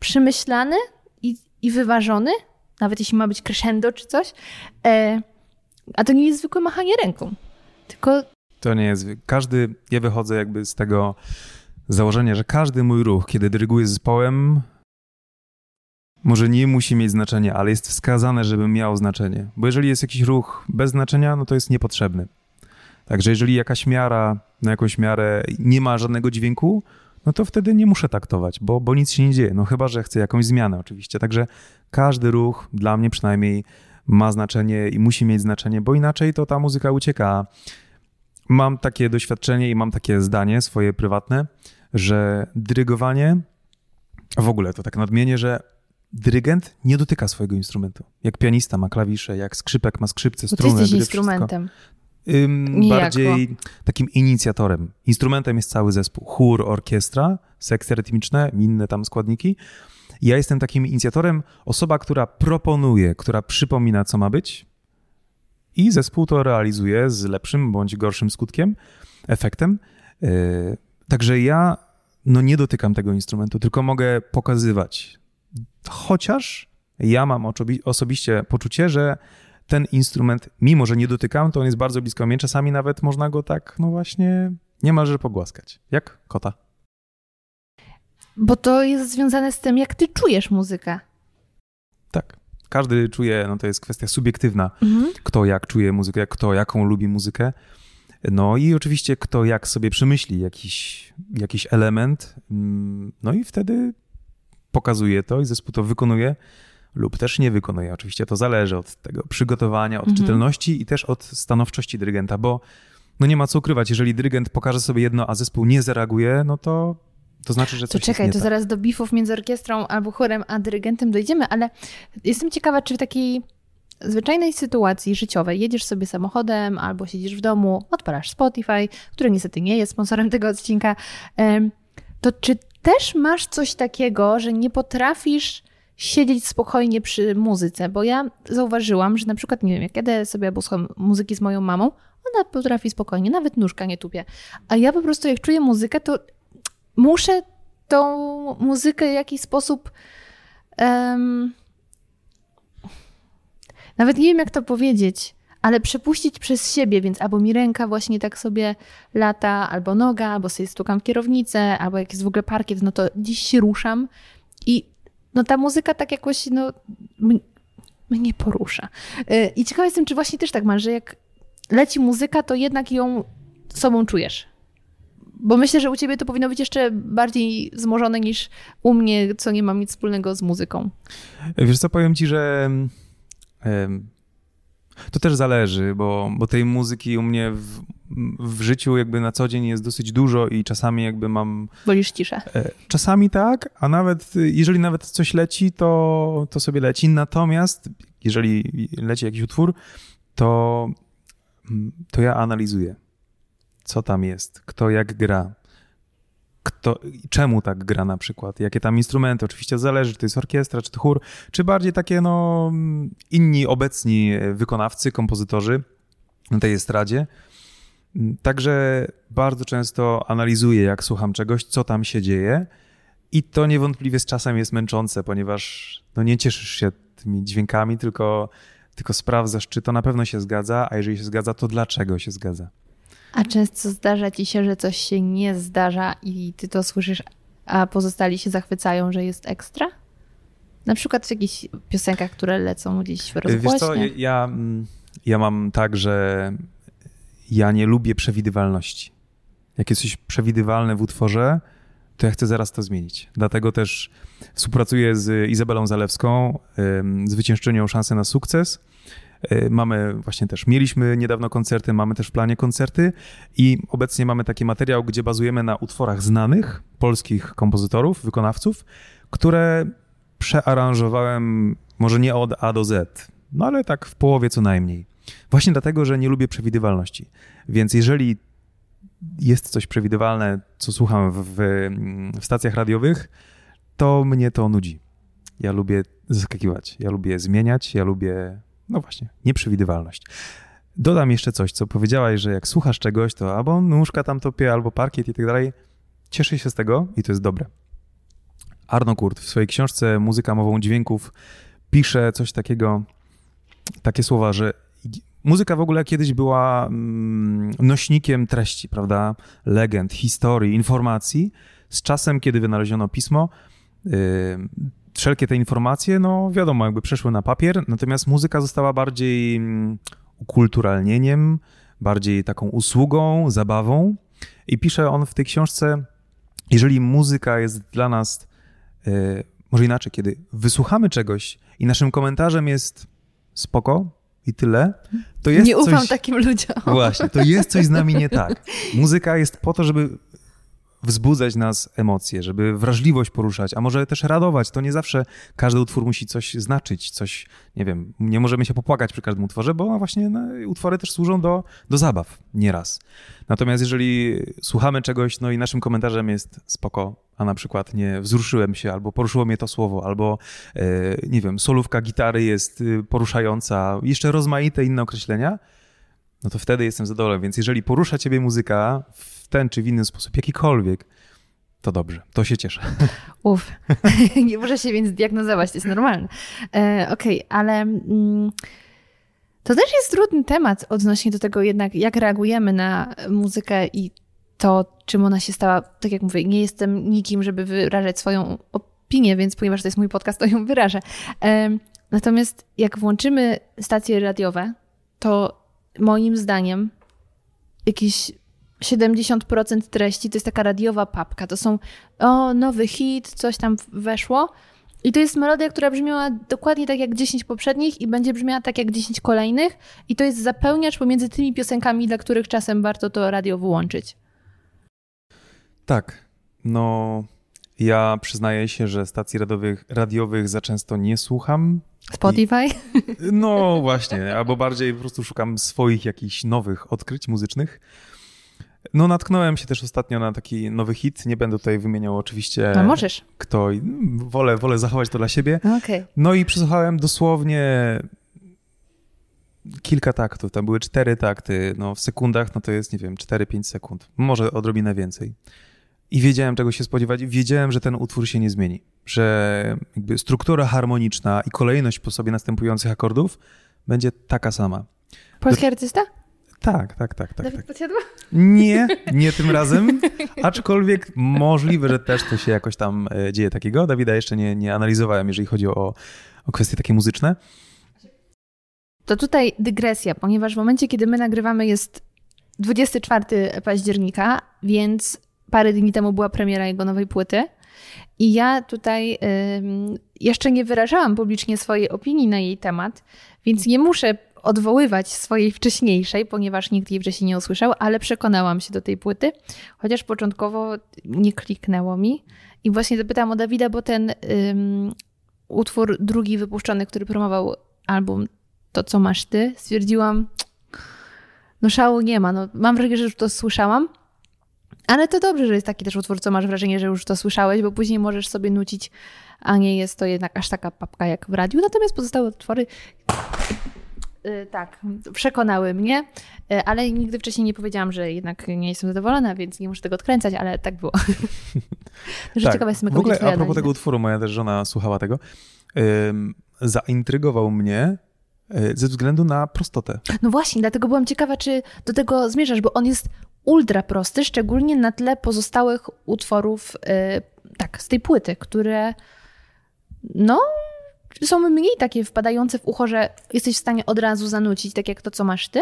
przemyślany i, i wyważony, nawet jeśli ma być crescendo czy coś. E, a to nie jest zwykłe machanie ręką, tylko... To nie jest... Każdy... Ja wychodzę jakby z tego założenie, że każdy mój ruch, kiedy dyryguję zespołem, może nie musi mieć znaczenia, ale jest wskazane, żeby miał znaczenie. Bo jeżeli jest jakiś ruch bez znaczenia, no to jest niepotrzebny. Także jeżeli jakaś miara na jakąś miarę nie ma żadnego dźwięku, no to wtedy nie muszę taktować, bo, bo nic się nie dzieje. No chyba, że chcę jakąś zmianę oczywiście. Także każdy ruch, dla mnie przynajmniej, ma znaczenie i musi mieć znaczenie, bo inaczej to ta muzyka ucieka. Mam takie doświadczenie i mam takie zdanie swoje prywatne, że dyrygowanie, w ogóle to tak nadmienię, że dyrygent nie dotyka swojego instrumentu. Jak pianista ma klawisze, jak skrzypek ma skrzypce, struny. Bo ty jesteś instrumentem. Ym, bardziej takim inicjatorem. Instrumentem jest cały zespół. Chór, orkiestra, sekcje rytmiczne, inne tam składniki. Ja jestem takim inicjatorem, osoba, która proponuje, która przypomina, co ma być i zespół to realizuje z lepszym bądź gorszym skutkiem, efektem. Yy, Także ja no nie dotykam tego instrumentu, tylko mogę pokazywać. Chociaż ja mam osobiście poczucie, że ten instrument, mimo że nie dotykam, to on jest bardzo blisko mnie. Czasami nawet można go tak, no właśnie, niemalże pogłaskać. Jak kota. Bo to jest związane z tym, jak ty czujesz muzykę. Tak. Każdy czuje, no to jest kwestia subiektywna, mhm. kto jak czuje muzykę, kto jaką lubi muzykę. No i oczywiście kto jak sobie przemyśli jakiś, jakiś element, mm, no i wtedy pokazuje to i zespół to wykonuje lub też nie wykonuje. Oczywiście to zależy od tego przygotowania, od mhm. czytelności i też od stanowczości dyrygenta, bo no nie ma co ukrywać, jeżeli dyrygent pokaże sobie jedno, a zespół nie zareaguje, no to to znaczy, że coś To czekaj, to tak. zaraz do bifów między orkiestrą albo chórem a dyrygentem dojdziemy, ale jestem ciekawa, czy w takiej zwyczajnej sytuacji życiowej jedziesz sobie samochodem albo siedzisz w domu, odpalasz Spotify, który niestety nie jest sponsorem tego odcinka, to czy też masz coś takiego, że nie potrafisz siedzieć spokojnie przy muzyce? Bo ja zauważyłam, że na przykład, nie wiem, jak jadę sobie albo słucham muzyki z moją mamą, ona potrafi spokojnie, nawet nóżka nie tupie. A ja po prostu jak czuję muzykę, to muszę tą muzykę w jakiś sposób um, nawet nie wiem, jak to powiedzieć, ale przepuścić przez siebie, więc albo mi ręka właśnie tak sobie lata, albo noga, albo sobie stukam w kierownicę, albo jak jest w ogóle parkiet, no to dziś się ruszam i no ta muzyka tak jakoś, no mnie porusza. Y, I ciekawa jestem, czy właśnie też tak masz, że jak leci muzyka, to jednak ją sobą czujesz. Bo myślę, że u ciebie to powinno być jeszcze bardziej zmożone niż u mnie, co nie ma nic wspólnego z muzyką. Wiesz co, powiem ci, że to też zależy, bo, bo tej muzyki u mnie w, w życiu jakby na co dzień jest dosyć dużo i czasami jakby mam... Wolisz ciszę? E, czasami tak, a nawet jeżeli nawet coś leci, to, to sobie leci. Natomiast jeżeli leci jakiś utwór, to, to ja analizuję, co tam jest, kto jak gra, kto, czemu tak gra na przykład, jakie tam instrumenty, oczywiście zależy, czy to jest orkiestra, czy to chór, czy bardziej takie no inni obecni wykonawcy, kompozytorzy na tej estradzie. Także bardzo często analizuję, jak słucham czegoś, co tam się dzieje i to niewątpliwie z czasem jest męczące, ponieważ no nie cieszysz się tymi dźwiękami, tylko, tylko sprawdzasz, czy to na pewno się zgadza, a jeżeli się zgadza, to dlaczego się zgadza. A często zdarza ci się, że coś się nie zdarza i ty to słyszysz, a pozostali się zachwycają, że jest ekstra? Na przykład w jakichś piosenkach, które lecą gdzieś w rozgłośnie. Wiesz co, ja, ja mam tak, że ja nie lubię przewidywalności. Jak jest coś przewidywalne w utworze, to ja chcę zaraz to zmienić. Dlatego też współpracuję z Izabelą Zalewską, zwyciężczynią Szansy na Sukces mamy właśnie też, mieliśmy niedawno koncerty, mamy też w planie koncerty i obecnie mamy taki materiał, gdzie bazujemy na utworach znanych polskich kompozytorów, wykonawców, które przearanżowałem może nie od A do Z, no ale tak w połowie co najmniej. Właśnie dlatego, że nie lubię przewidywalności. Więc jeżeli jest coś przewidywalne, co słucham w, w stacjach radiowych, to mnie to nudzi. Ja lubię zaskakiwać, ja lubię zmieniać, ja lubię no właśnie, nieprzewidywalność. Dodam jeszcze coś, co powiedziałaś, że jak słuchasz czegoś, to albo nóżka tam topie, albo parkiet i tak dalej. Cieszę się z tego i to jest dobre. Arno Kurt w swojej książce Muzyka mową dźwięków pisze coś takiego, takie słowa, że muzyka w ogóle kiedyś była mm, nośnikiem treści, prawda? Legend, historii, informacji. Z czasem, kiedy wynaleziono pismo, wszelkie te informacje, no wiadomo, jakby przeszły na papier, natomiast muzyka została bardziej mm, ukulturalnieniem, bardziej taką usługą, zabawą. I pisze on w tej książce, jeżeli muzyka jest dla nas, yy, może inaczej, kiedy wysłuchamy czegoś i naszym komentarzem jest spoko i tyle, to jest Nie ufam coś... takim ludziom. Właśnie, to jest coś z nami nie tak. Muzyka jest po to, żeby wzbudzać nas emocje, żeby wrażliwość poruszać, a może też radować. To nie zawsze każdy utwór musi coś znaczyć, coś, nie wiem, nie możemy się popłakać przy każdym utworze, bo właśnie no, utwory też służą do, do zabaw nieraz. Natomiast jeżeli słuchamy czegoś, no i naszym komentarzem jest spoko, a na przykład nie wzruszyłem się, albo poruszyło mnie to słowo, albo e, nie wiem, solówka gitary jest y, poruszająca, jeszcze rozmaite inne określenia, no to wtedy jestem zadowolony. Więc jeżeli porusza ciebie muzyka w ten czy w inny sposób, jakikolwiek, to dobrze, to się cieszę. Uf, nie muszę się więc diagnozować, to jest normalne. E, Okej, okay, ale mm, to też jest trudny temat odnośnie do tego jednak, jak reagujemy na muzykę i to, czym ona się stała. Tak jak mówię, nie jestem nikim, żeby wyrażać swoją opinię, więc ponieważ to jest mój podcast, to ją wyrażę. E, natomiast jak włączymy stacje radiowe, to moim zdaniem jakieś 70% treści to jest taka radiowa papka. To są, o, nowy hit, coś tam weszło. I to jest melodia, która brzmiała dokładnie tak jak 10 poprzednich i będzie brzmiała tak jak 10 kolejnych. I to jest zapełniacz pomiędzy tymi piosenkami, dla których czasem warto to radio wyłączyć. Tak. No, ja przyznaję się, że stacji radiowych, radiowych za często nie słucham. Spotify? I, no właśnie, albo bardziej po prostu szukam swoich jakichś nowych odkryć muzycznych. No, natknąłem się też ostatnio na taki nowy hit. Nie będę tutaj wymieniał oczywiście. No, możesz. Kto. Wolę, wolę zachować to dla siebie. Okay. No i przesłuchałem dosłownie kilka taktów. Tam były cztery takty. No, w sekundach, no to jest, nie wiem, 4-5 sekund. Może odrobinę więcej. I wiedziałem, czego się spodziewać. Wiedziałem, że ten utwór się nie zmieni. Że jakby struktura harmoniczna i kolejność po sobie następujących akordów będzie taka sama. Polski artysta? Tak, tak, tak. tak, Dawid tak. Nie, nie tym razem, aczkolwiek możliwe, że też to się jakoś tam e, dzieje takiego. Dawida jeszcze nie, nie analizowałem, jeżeli chodzi o, o kwestie takie muzyczne. To tutaj dygresja, ponieważ w momencie, kiedy my nagrywamy jest 24 października, więc parę dni temu była premiera jego nowej płyty. I ja tutaj jeszcze nie wyrażałam publicznie swojej opinii na jej temat, więc nie muszę odwoływać swojej wcześniejszej, ponieważ nikt jej wcześniej nie usłyszał, ale przekonałam się do tej płyty, chociaż początkowo nie kliknęło mi. I właśnie zapytałam o Dawida, bo ten utwór drugi wypuszczony, który promował album To, co masz ty, stwierdziłam, no szału nie ma. No, mam wrażenie, że już to słyszałam, ale to dobrze, że jest taki też utwór, co masz wrażenie, że już to słyszałeś, bo później możesz sobie nucić, a nie jest to jednak aż taka papka jak w radiu. Natomiast pozostałe utwory tak, przekonały mnie, y, ale nigdy wcześniej nie powiedziałam, że jednak nie jestem zadowolona, więc nie muszę tego odkręcać, ale tak było. że tak. ciekawa jestem, w ogóle a propos tego utworu, moja też żona słuchała tego, zaintrygował mnie y, ze względu na prostotę. No właśnie, dlatego byłam ciekawa, czy do tego zmierzasz, bo on jest ultra prosty, szczególnie na tle pozostałych utworów tak, z tej płyty, które no są mniej takie wpadające w ucho, że jesteś w stanie od razu zanucić, tak jak to, co masz ty,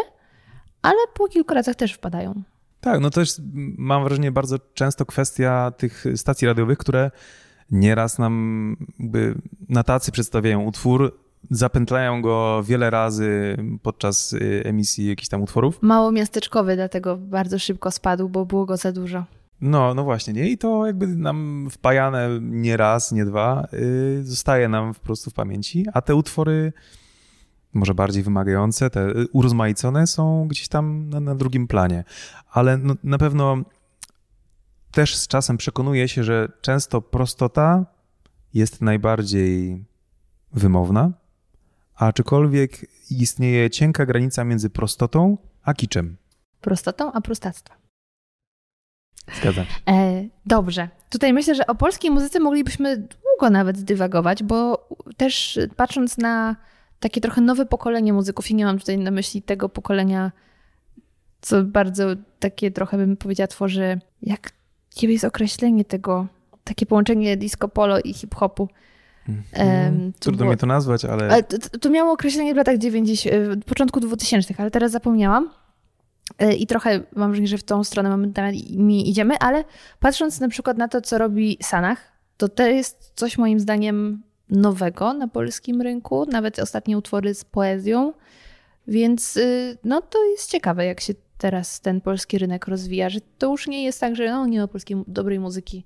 ale po kilku razach też wpadają. Tak, no to jest, mam wrażenie, bardzo często kwestia tych stacji radiowych, które nieraz nam jakby na tacy przedstawiają utwór, zapętlają go wiele razy podczas y, emisji jakichś tam utworów. Mało miasteczkowy, dlatego bardzo szybko spadł, bo było go za dużo. No, no właśnie, nie? I to jakby nam wpajane nie raz, nie dwa, yy, zostaje nam po prostu w pamięci, a te utwory może bardziej wymagające, te urozmaicone są gdzieś tam na, na drugim planie. Ale no, na pewno też z czasem przekonuje się, że często prostota jest najbardziej wymowna, a aczkolwiek istnieje cienka granica między prostotą a kiczem. Prostotą a prostactwem. Zgadzam się. E, dobrze. Tutaj myślę, że o polskiej muzyce moglibyśmy długo nawet dywagować, bo też patrząc na takie trochę nowe pokolenie muzyków, i nie mam tutaj na myśli tego pokolenia, co bardzo takie trochę bym powiedziała tworzy, jak ciebie jest określenie tego, takie połączenie disco polo i hip-hopu. Um, Trudno było, mi to nazwać, ale... ale to, to, miało określenie w latach 90, w początku 2000, ale teraz zapomniałam. E, I trochę mam wrażenie, że w tą stronę momentami idziemy, ale patrząc na przykład na to, co robi Sanach, to to jest coś moim zdaniem nowego na polskim rynku, nawet ostatnie utwory z poezją, więc y, no to jest ciekawe, jak się teraz ten polski rynek rozwija, że to już nie jest tak, że no, nie ma polskiej dobrej muzyki.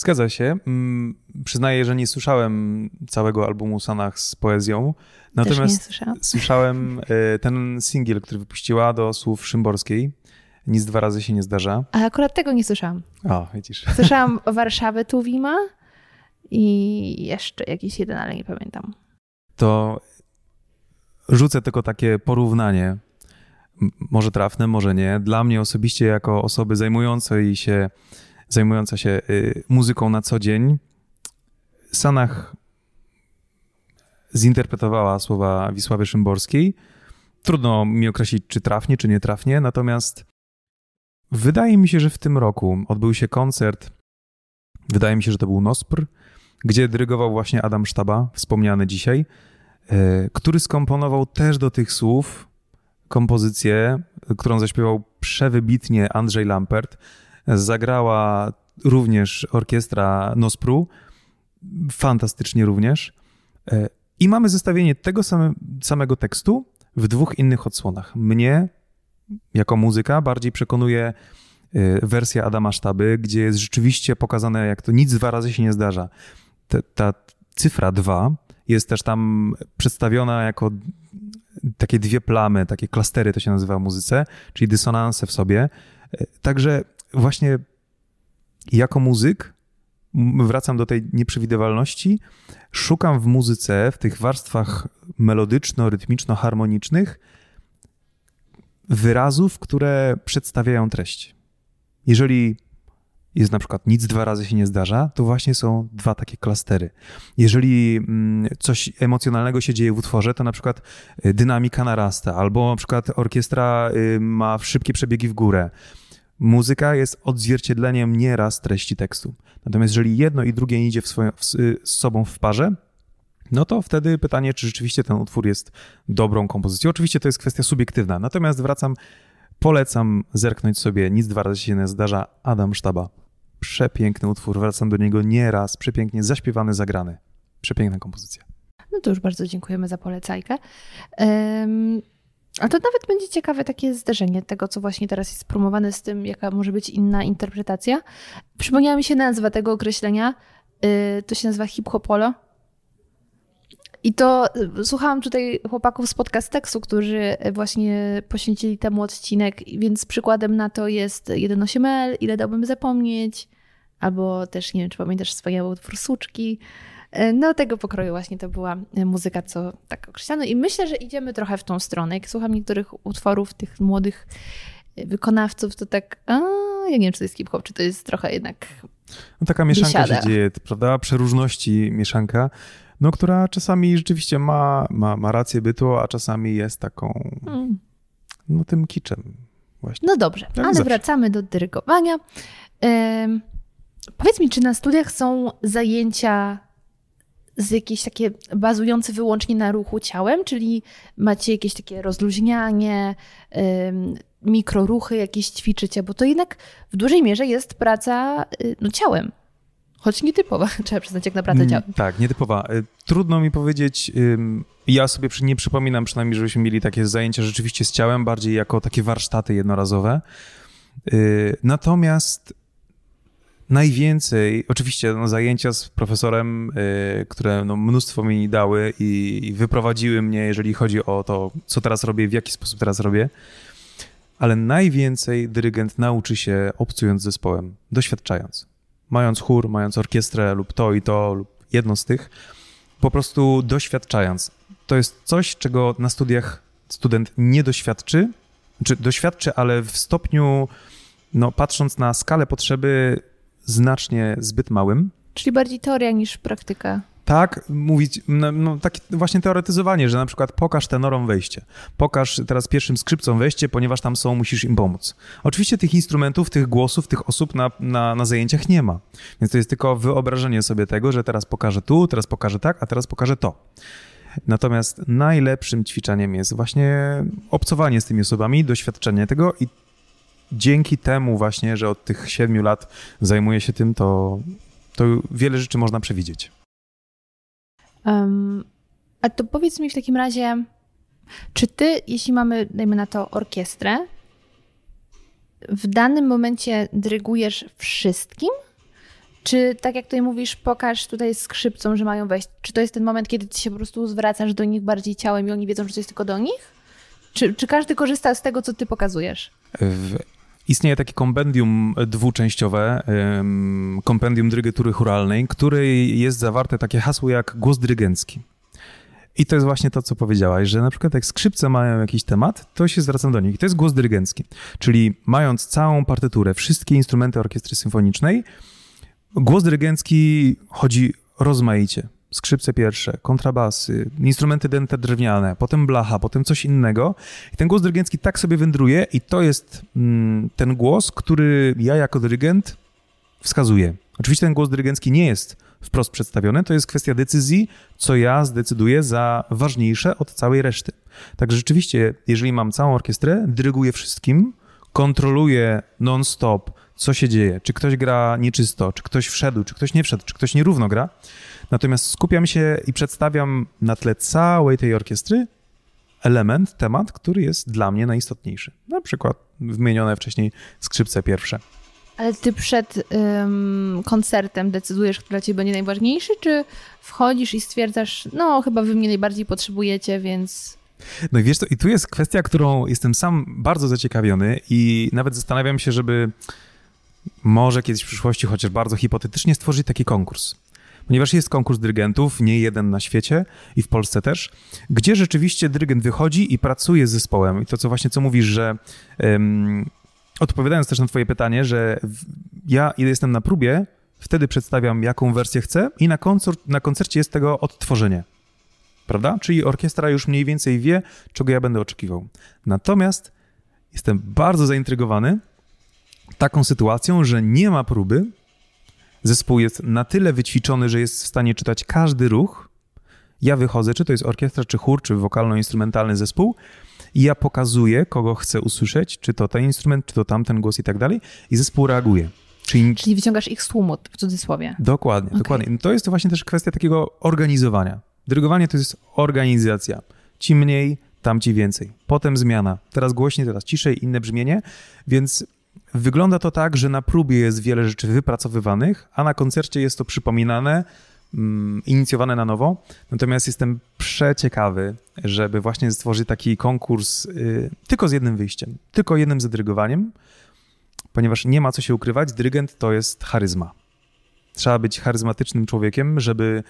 Zgadza się. Mm, przyznaję, że nie słyszałem całego albumu Sanach z poezją. Natomiast słyszałem e, ten singiel, który wypuściła do słów Szymborskiej. Nic dwa razy się nie zdarza. A akurat tego nie słyszałam. O, widzisz. Słyszałam Warszawę Tuwima i jeszcze jakiś jeden, ale nie pamiętam. To rzucę tylko takie porównanie. może trafne, może nie. Dla mnie osobiście, jako osoby zajmującej się, zajmująca się y, muzyką na co dzień, Sanach zinterpretowała słowa Wisławy Szymborskiej. Trudno mi określić, czy trafnie, czy nie trafnie, natomiast wydaje mi się, że w tym roku odbył się koncert, wydaje mi się, że to był Nospr, gdzie dyrygował właśnie Adam Sztaba, wspomniany dzisiaj, e, który skomponował też do tych słów kompozycję, którą zaśpiewał przewybitnie Andrzej Lampert. Zagrała również orkiestra Nospru, fantastycznie również. E, I mamy zestawienie tego same, samego tekstu w dwóch innych odsłonach. Mnie, jako muzyka, bardziej przekonuje e, wersja Adama Sztaby, gdzie jest rzeczywiście pokazane, jak to nic dwa razy się nie zdarza. Ta, ta cyfra dwa jest też tam przedstawiona jako takie dwie plamy, takie klastery to się nazywa w muzyce, czyli dysonanse w sobie. E, także właśnie jako muzyk wracam do tej nieprzewidywalności, szukam w muzyce, w tych warstwach melodyczno-rytmiczno-harmonicznych wyrazów, które przedstawiają treść. Jeżeli jest na przykład nic dwa razy się nie zdarza, to właśnie są dwa takie klastery. Jeżeli mm, coś emocjonalnego się dzieje w utworze, to na przykład y, dynamika narasta, albo na przykład orkiestra y, ma szybkie przebiegi w górę. Muzyka jest odzwierciedleniem nieraz treści tekstu. Natomiast jeżeli jedno i drugie idzie swoją, w, z sobą w parze, no to wtedy pytanie, czy rzeczywiście ten utwór jest dobrą kompozycją. Oczywiście to jest kwestia subiektywna. Natomiast wracam, polecam zerknąć sobie, nic dwa razy się nie zdarza, Adam Sztaba. Przepiękny utwór, wracam do niego nieraz, przepięknie zaśpiewany, zagrany. Przepiękna kompozycja. No to już bardzo dziękujemy za polecajkę. Um, a to nawet będzie ciekawe takie zderzenie tego, co właśnie teraz jest promowane z tym, jaka może być inna interpretacja. Przypomniała mi się nazwa tego określenia. Yy, to się nazywa hip-hopolo. I to y, słuchałam tutaj chłopaków z podcast tekstu, którzy właśnie poświęcili temu odcinek, więc przykładem na to jest 1.8L, ile dałbym zapomnieć, albo też, nie wiem, czy pamiętasz wspaniały utwór Suczki. E, no tego pokroju właśnie to była e, muzyka, co tak określano i myślę, że idziemy trochę w tą stronę. Jak słucham niektórych utworów tych młodych e, wykonawców, to tak, a, ja nie wiem, czy to jest hip-hop, czy to jest trochę jednak no, Taka mieszanka biesiada. się dzieje, prawda? Przeróżności mieszanka, no która czasami rzeczywiście ma, ma, ma rację bytu, a czasami jest taką, hmm. no tym kiczem właśnie. No dobrze, ale zawsze. wracamy do dyrygowania. powiedz mi, czy na studiach są zajęcia z jakieś takie bazujące wyłącznie na ruchu ciałem, czyli macie jakieś takie rozluźnianie, mikroruchy jakieś ćwiczycie, bo to jednak w dużej mierze jest praca y, no, ciałem. Choć nietypowa, trzeba przyznać, jak naprawdę mm, ciałem. Tak, nietypowa. Y, trudno mi powiedzieć, ja sobie nie przypominam przynajmniej, żebyśmy mieli takie zajęcia rzeczywiście z ciałem, bardziej jako takie warsztaty jednorazowe. Y, natomiast najwięcej, oczywiście no, zajęcia z profesorem, y, które no, mnóstwo mi dały i, i wyprowadziły mnie, jeżeli chodzi o to, co teraz robię, w jaki sposób teraz robię, ale najwięcej dyrygent nauczy się obcując zespołem, doświadczając. Mając chór, mając orkiestrę lub to i to, lub jedno z tych, po prostu doświadczając. To jest coś, czego na studiach student nie doświadczy, czy doświadczy, ale w stopniu, no, patrząc na skalę potrzeby, znacznie zbyt małym. Czyli bardziej teoria niż praktyka. Tak, mówić, no, no takie właśnie teoretyzowanie, że na przykład pokaż tenorom wejście, pokaż teraz pierwszym skrzypcom wejście, ponieważ tam są, musisz im pomóc. Oczywiście tych instrumentów, tych głosów, tych osób na, na, na zajęciach nie ma, więc to jest tylko wyobrażenie sobie tego, że teraz pokażę tu, teraz pokażę tak, a teraz pokażę to. Natomiast najlepszym ćwiczeniem jest właśnie obcowanie z tymi osobami, doświadczenie tego i dzięki temu właśnie, że od tych siedmiu lat zajmuję się tym, to, to wiele rzeczy można przewidzieć. Um, a to powiedz mi w takim razie, czy ty, jeśli mamy, dajmy na to, orkiestrę, w danym momencie dyrygujesz wszystkim? Czy tak jak tutaj mówisz, pokaż tutaj skrzypcom, że mają wejść, czy to jest ten moment, kiedy ty się po prostu zwracasz do nich bardziej ciałem i oni wiedzą, że to jest tylko do nich? Czy, czy każdy korzysta z tego, co ty pokazujesz? W Istnieje takie kompendium dwuczęściowe, kompendium dyrygetury churalnej, której jest zawarte takie hasło jak głos dyrygencki. I to jest właśnie to, co powiedziałaś, że na przykład jak skrzypce mają jakiś temat, to się zwracam do nich. To jest głos dyrygencki. Czyli mając całą partyturę, wszystkie instrumenty orkiestry symfonicznej, głos dyrygencki chodzi rozmaicie. Skrzypce pierwsze, kontrabasy, instrumenty dęte drewniane, potem blacha, potem coś innego. I ten głos dyrygencki tak sobie wędruje i to jest mm, ten głos, który ja jako dyrygent wskazuję. Oczywiście ten głos dyrygencki nie jest wprost przedstawione, to jest kwestia decyzji, co ja zdecyduję za ważniejsze od całej reszty. Także rzeczywiście, jeżeli mam całą orkiestrę, dyryguję wszystkim, kontroluję non-stop, co się dzieje, czy ktoś gra nieczysto, czy ktoś wszedł, czy ktoś nie wszedł, czy ktoś nierówno gra. Natomiast skupiam się i przedstawiam na tle całej tej orkiestry element, temat, który jest dla mnie najistotniejszy. Na przykład wymienione wcześniej skrzypce pierwsze. Ale ty przed ym, koncertem decydujesz, dla ciebie będzie najważniejszy, czy wchodzisz i stwierdzasz, no chyba wy mnie najbardziej potrzebujecie, więc... No i wiesz to i tu jest kwestia, którą jestem sam bardzo zaciekawiony i nawet zastanawiam się, żeby może kiedyś w przyszłości, chociaż bardzo hipotetycznie, stworzyć taki konkurs. Ponieważ jest konkurs dyrygentów, nie jeden na świecie i w Polsce też, gdzie rzeczywiście dyrygent wychodzi i pracuje z zespołem. I to, co właśnie co mówisz, że um, odpowiadając też na Twoje pytanie, że ja, ile jestem na próbie, wtedy przedstawiam, jaką wersję chcę, i na, koncert, na koncercie jest tego odtworzenie. Prawda? Czyli orkiestra już mniej więcej wie, czego ja będę oczekiwał. Natomiast jestem bardzo zaintrygowany taką sytuacją, że nie ma próby. Zespół jest na tyle wyćwiczony, że jest w stanie czytać każdy ruch. Ja wychodzę, czy to jest orkiestra, czy chór, czy wokalno-instrumentalny zespół, i ja pokazuję, kogo chcę usłyszeć, czy to ten instrument, czy to tamten głos i tak dalej, i zespół reaguje. Czyli, Czyli wyciągasz ich z tłumu, w cudzysłowie. Dokładnie, okay. dokładnie. To jest to właśnie też kwestia takiego organizowania. Dyrygowanie to jest organizacja. Ci mniej, tam ci więcej. Potem zmiana. Teraz głośniej, teraz ciszej, inne brzmienie. Więc wygląda to tak, że na próbie jest wiele rzeczy wypracowywanych, a na koncercie jest to przypominane, Mm, inicjowane na nowo. Natomiast jestem przeciekawy, żeby właśnie stworzyć taki konkurs y, tylko z jednym wyjściem, tylko jednym zadrygowaniem, ponieważ nie ma co się ukrywać, dyrygent to jest charyzma. Trzeba być charyzmatycznym człowiekiem, żeby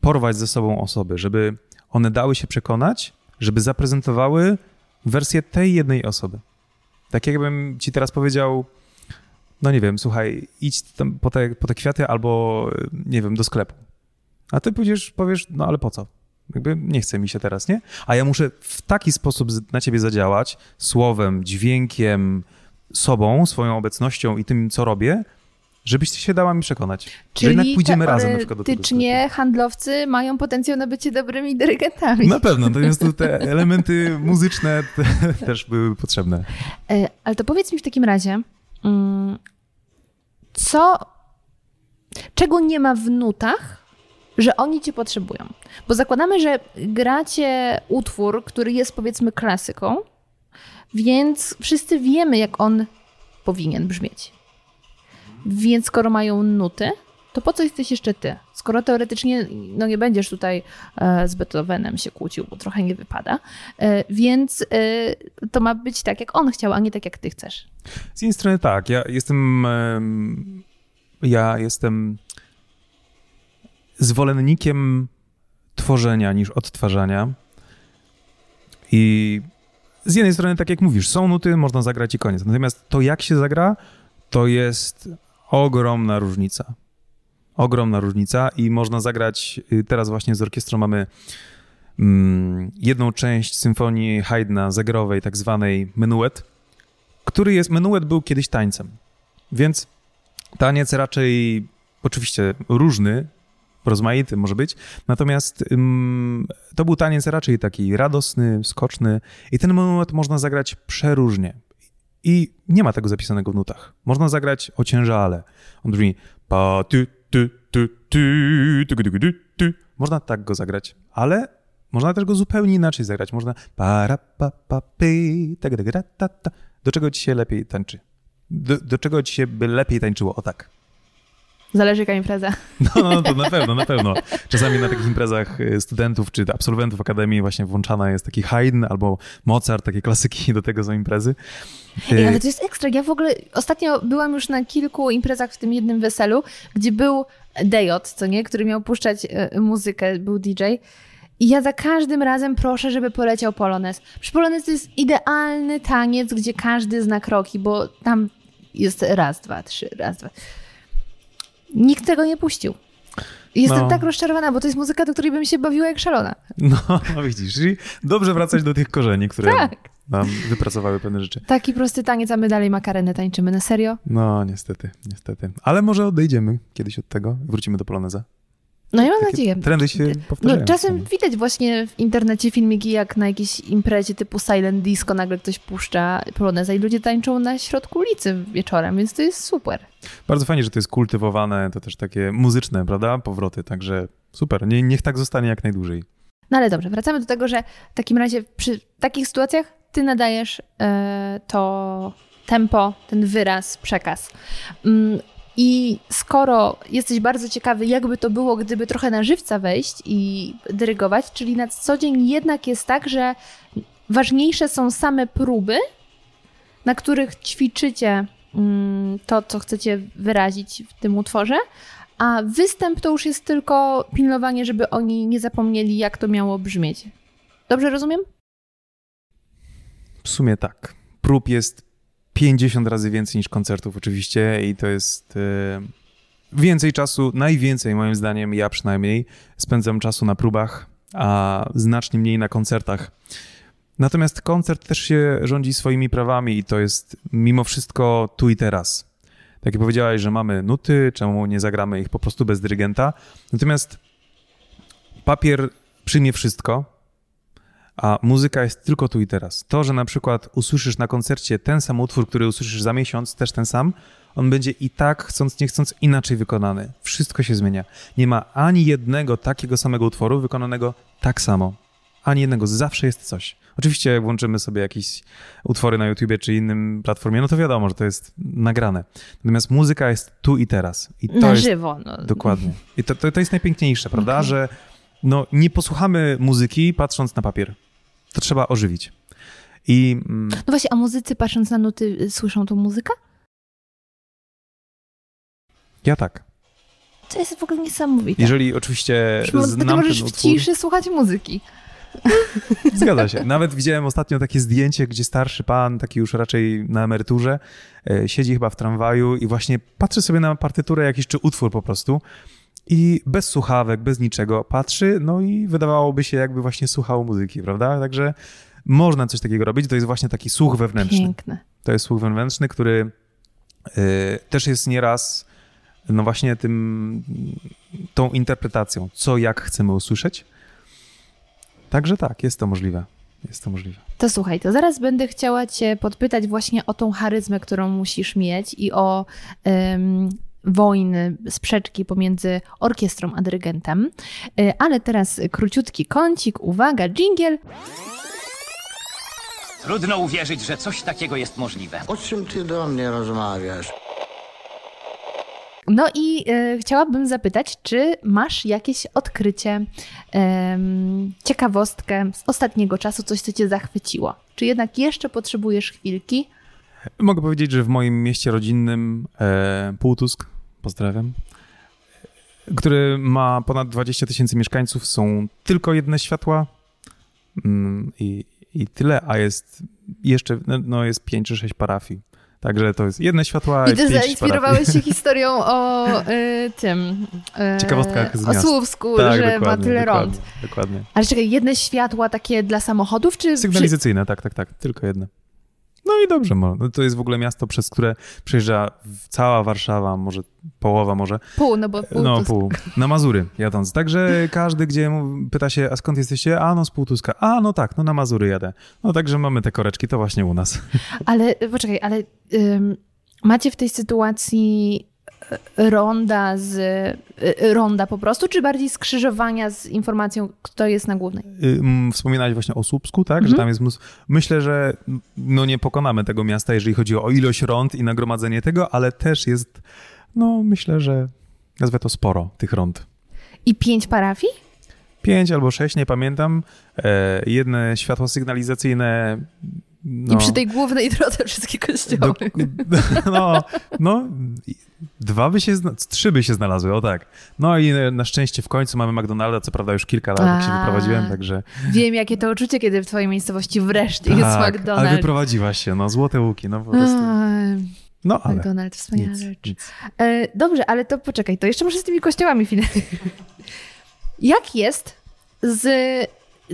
porwać ze sobą osoby, żeby one dały się przekonać, żeby zaprezentowały wersję tej jednej osoby. Tak jakbym ci teraz powiedział, no nie wiem, słuchaj, idź tam po te, po te kwiaty albo, nie wiem, do sklepu. A ty pójdziesz, powiesz, no ale po co? Jakby nie chce mi się teraz, nie? A ja muszę w taki sposób na ciebie zadziałać, słowem, dźwiękiem, sobą, swoją obecnością i tym, co robię, żebyś się dała mi przekonać. Czyli że jednak pójdziemy razem na przykład do tego sklepu. handlowcy mają potencjał na bycie dobrymi dyrygentami. Na pewno, natomiast tu te elementy muzyczne te, też były potrzebne. E, ale to powiedz mi w takim razie, mm, co, czego nie ma w nutach, że oni cię potrzebują. Bo zakładamy, że gracie utwór, który jest powiedzmy klasyką, więc wszyscy wiemy, jak on powinien brzmieć. Więc skoro mają nuty, to po co jesteś jeszcze ty? Skoro teoretycznie no nie będziesz tutaj e, z Beethovenem się kłócił, bo trochę nie wypada, e, więc e, to ma być tak, jak on chciał, a nie tak, jak ty chcesz. Z jednej strony tak. Ja jestem. Ja jestem zwolennikiem tworzenia niż odtwarzania. I z jednej strony, tak jak mówisz, są nuty, można zagrać i koniec. Natomiast to, jak się zagra, to jest ogromna różnica. Ogromna różnica i można zagrać, y, teraz właśnie z orkiestrą mamy mm, jedną część symfonii Haydna zegrowej, tak zwanej menuet, który jest, menuet był kiedyś tańcem, więc taniec raczej oczywiście różny, rozmaity może być. Natomiast to był taniec raczej taki radosny, skoczny i ten moment można zagrać przeróżnie. I nie ma tego zapisanego w nutach. Można zagrać ociężale. On brzmi pa tu tu tu tu tu tu tu tu Można tak go zagrać, ale można też go zupełnie inaczej zagrać. Można para pa pa py tak ta ta. Do czego ci się lepiej tańczy? Do, do czego ci się by lepiej tańczyło? O tak. Zależy jaka impreza. No, no to na pewno, na pewno. Czasami na takich imprezach y, studentów czy absolwentów akademii właśnie włączana jest taki Haydn albo Mozart, takie klasyki do tego są imprezy. Ej, ale to jest ekstra. Ja w ogóle ostatnio byłam już na kilku imprezach w tym jednym weselu, gdzie był DJ, co nie, który miał puszczać y, muzykę, był DJ. I ja za każdym razem proszę, żeby poleciał polonez. Przy polonez to jest idealny taniec, gdzie każdy zna kroki, bo tam jest raz, dwa, trzy, raz, dwa. Nikt tego nie puścił. Jestem No. tak rozczarowana, bo to jest muzyka, do której bym się bawiła jak szalona. No, widzisz, czyli dobrze wracać do tych korzeni, które Tak. nam wypracowały pewne rzeczy. Taki prosty taniec, a my dalej makarenę tańczymy. Na serio? No, niestety, niestety. Ale może odejdziemy kiedyś od tego, wrócimy do Poloneza. No ja mam Takie nadzieję. Trendy się powtarzają. No, czasem widać właśnie w internecie filmiki, jak na jakiejś imprezie typu Silent Disco nagle ktoś puszcza poloneza i ludzie tańczą na środku ulicy wieczorem, więc to jest super. Bardzo fajnie, że to jest kultywowane, to też takie muzyczne, prawda? Powroty, także super. Nie, niech tak zostanie jak najdłużej. No ale dobrze, wracamy do tego, że w takim razie przy takich sytuacjach ty nadajesz e, to tempo, ten wyraz, przekaz. I skoro jesteś bardzo ciekawy, jakby to było, gdyby trochę na żywca wejść i dyrygować, czyli na co dzień jednak jest tak, że ważniejsze są same próby, na których ćwiczycie mm, to, co chcecie wyrazić w tym utworze, a występ to już jest tylko pilnowanie, żeby oni nie zapomnieli, jak to miało brzmieć. Dobrze rozumiem? W sumie tak. Prób jest 50 razy więcej niż koncertów oczywiście i to jest e, więcej czasu, najwięcej moim zdaniem, ja przynajmniej, spędzam czasu na próbach, a znacznie mniej na koncertach. Natomiast koncert też się rządzi swoimi prawami i to jest mimo wszystko tu i teraz. Tak jak powiedziałeś, że mamy nuty, czemu nie zagramy ich po prostu bez dyrygenta. Natomiast papier przyjmie wszystko, a muzyka jest tylko tu i teraz. To, że na przykład usłyszysz na koncercie ten sam utwór, który usłyszysz za miesiąc, też ten sam, on będzie i tak, chcąc nie chcąc, inaczej wykonany. Wszystko się zmienia. Nie ma ani jednego takiego samego utworu wykonanego tak samo. Ani jednego. Zawsze jest coś. Oczywiście jak włączymy sobie jakieś utwory na YouTubie czy innym platformie, no to wiadomo, że to jest nagrane. Natomiast muzyka jest tu i teraz. I to na jest żywo. No. Dokładnie. I to, to, to jest najpiękniejsze, prawda? Okej. Że no, nie posłuchamy muzyki patrząc na papier. To trzeba ożywić. I mm, no właśnie, a muzycy patrząc na nuty y, słyszą tą muzykę? ja tak. To jest w ogóle niesamowite. Jeżeli oczywiście Przecież znam Ty możesz ten w utwór, ciszy słuchać muzyki. zgadza się. Nawet widziałem ostatnio takie zdjęcie, gdzie starszy pan, taki już raczej na emeryturze, e, siedzi chyba w tramwaju i właśnie patrzy sobie na partyturę jakiś czy utwór po prostu i bez słuchawek, bez niczego patrzy, no i wydawałoby się jakby właśnie słuchał muzyki, prawda? Także można coś takiego robić. To jest właśnie taki słuch wewnętrzny. Piękne. To jest słuch wewnętrzny, który y, też jest nieraz no właśnie tym, tą interpretacją, co jak chcemy usłyszeć. Także tak, jest to możliwe. Jest to możliwe. To słuchaj, to zaraz będę chciała Cię podpytać właśnie o tą charyzmę, którą musisz mieć i o wojny, sprzeczki pomiędzy orkiestrą a dyrygentem. Y, Ale teraz króciutki kącik, uwaga, dżingiel. Trudno uwierzyć, że coś takiego jest możliwe. O czym ty do mnie rozmawiasz? No i e, chciałabym zapytać, czy masz jakieś odkrycie, em, ciekawostkę z ostatniego czasu, coś, co cię zachwyciło? Czy jednak jeszcze potrzebujesz chwilki? Mogę powiedzieć, że w moim mieście rodzinnym e, Półtusk, pozdrawiam, który ma ponad 20 tysięcy mieszkańców, są tylko jedne światła mm, i, i tyle, a jest jeszcze, no, no jest 5 czy 6 parafii. Także to jest jedne światła I ty zainspirowałeś parafii. się historią o y, tym. y, Ciekawostkach z O miast. Słupsku, Tak, że ma dokładnie, tyle dokładnie, rąd. Dokładnie. Ale czekaj, jedne światła takie dla samochodów, czy... Sygnalizacyjne, tak, tak, tak, tylko jedne. No i dobrze, no to jest w ogóle miasto, przez które przejeżdża cała Warszawa, może połowa może. Pół, no bo pół. no pół, na Mazury jadąc. Także każdy, gdzie pyta się, a skąd jesteście? A no z Półtuska. A no tak, no na Mazury jadę. No także mamy te koreczki, to właśnie u nas. Ale poczekaj, ale ym, macie w tej sytuacji ronda z y, ronda po prostu, czy bardziej skrzyżowania z informacją, kto jest na głównej? Y, Wspominałeś właśnie o Słupsku, tak? Że Mhm. tam jest mnóstwo. Myślę, że no nie pokonamy tego miasta, jeżeli chodzi o ilość rąd i nagromadzenie tego, ale też jest, no myślę, że nazwę to sporo tych rąd. I pięć parafii? Pięć albo sześć, nie pamiętam. E, jedne światła sygnalizacyjne. No, I przy tej głównej drodze wszystkie kościoły. do, no, no, Dwa by się, trzy by się znalazły, o tak. No i na szczęście w końcu mamy McDonalda, co prawda już kilka lat jak się A. wyprowadziłem, także... Wiem, jakie to uczucie, kiedy w twojej miejscowości wreszcie jest tak, McDonald's. ale wyprowadziłaś się, no złote łuki, no po prostu. No ale McDonald's, wspaniała nic, rzecz. nic. E, dobrze, ale to poczekaj, to jeszcze może z tymi kościołami chwilę. Jak jest z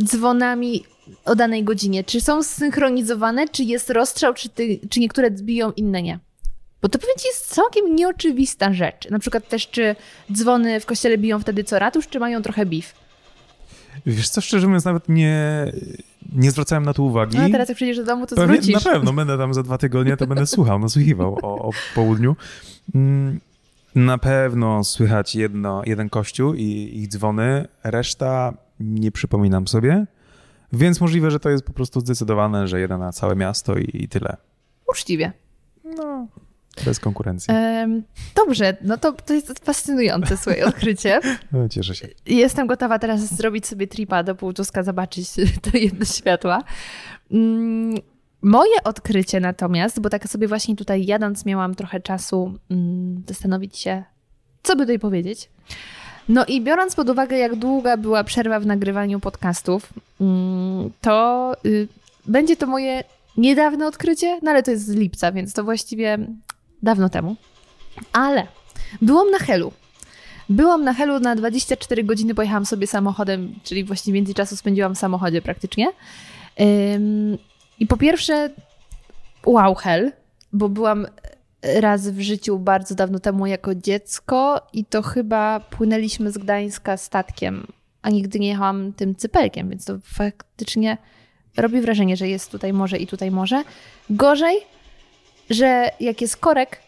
dzwonami o danej godzinie? Czy są zsynchronizowane, czy jest rozstrzał, czy, ty, czy niektóre biją, inne nie? Bo to powiem ci jest całkiem nieoczywista rzecz. Na przykład też, czy dzwony w kościele biją wtedy co ratusz, czy mają trochę beef? Wiesz co, szczerze mówiąc, nawet nie, nie zwracałem na to uwagi. No a teraz jak przyjdziesz do domu, to Pewnie- zwrócisz. Na pewno, będę tam za dwa tygodnie, to będę słuchał, nasłuchiwał o, o południu. Mm, Na pewno słychać jedno, jeden kościół i ich dzwony, reszta nie przypominam sobie, więc możliwe, że to jest po prostu zdecydowane, że jeden na całe miasto i, i tyle. Uczciwie. No, bez konkurencji. Em, dobrze, no to, to jest fascynujące swoje odkrycie. No, Cieszę się. Jestem gotowa teraz zrobić sobie tripa do Półtuska, zobaczyć to jedno światła. Mm, Moje odkrycie natomiast, bo tak sobie właśnie tutaj jadąc miałam trochę czasu mm, zastanowić się, co by tutaj powiedzieć. No i biorąc pod uwagę, jak długa była przerwa w nagrywaniu podcastów, to y, będzie to moje niedawne odkrycie, no ale to jest z lipca, więc to właściwie dawno temu. Ale byłam na Helu. Byłam na Helu na 24 godziny, pojechałam sobie samochodem, czyli właśnie więcej czasu spędziłam w samochodzie praktycznie. I po pierwsze, wow, Hel, bo byłam raz w życiu bardzo dawno temu jako dziecko i to chyba płynęliśmy z Gdańska statkiem, a nigdy nie jechałam tym cypelkiem, więc to faktycznie robi wrażenie, że jest tutaj morze i tutaj morze. Gorzej, że jak jest korek,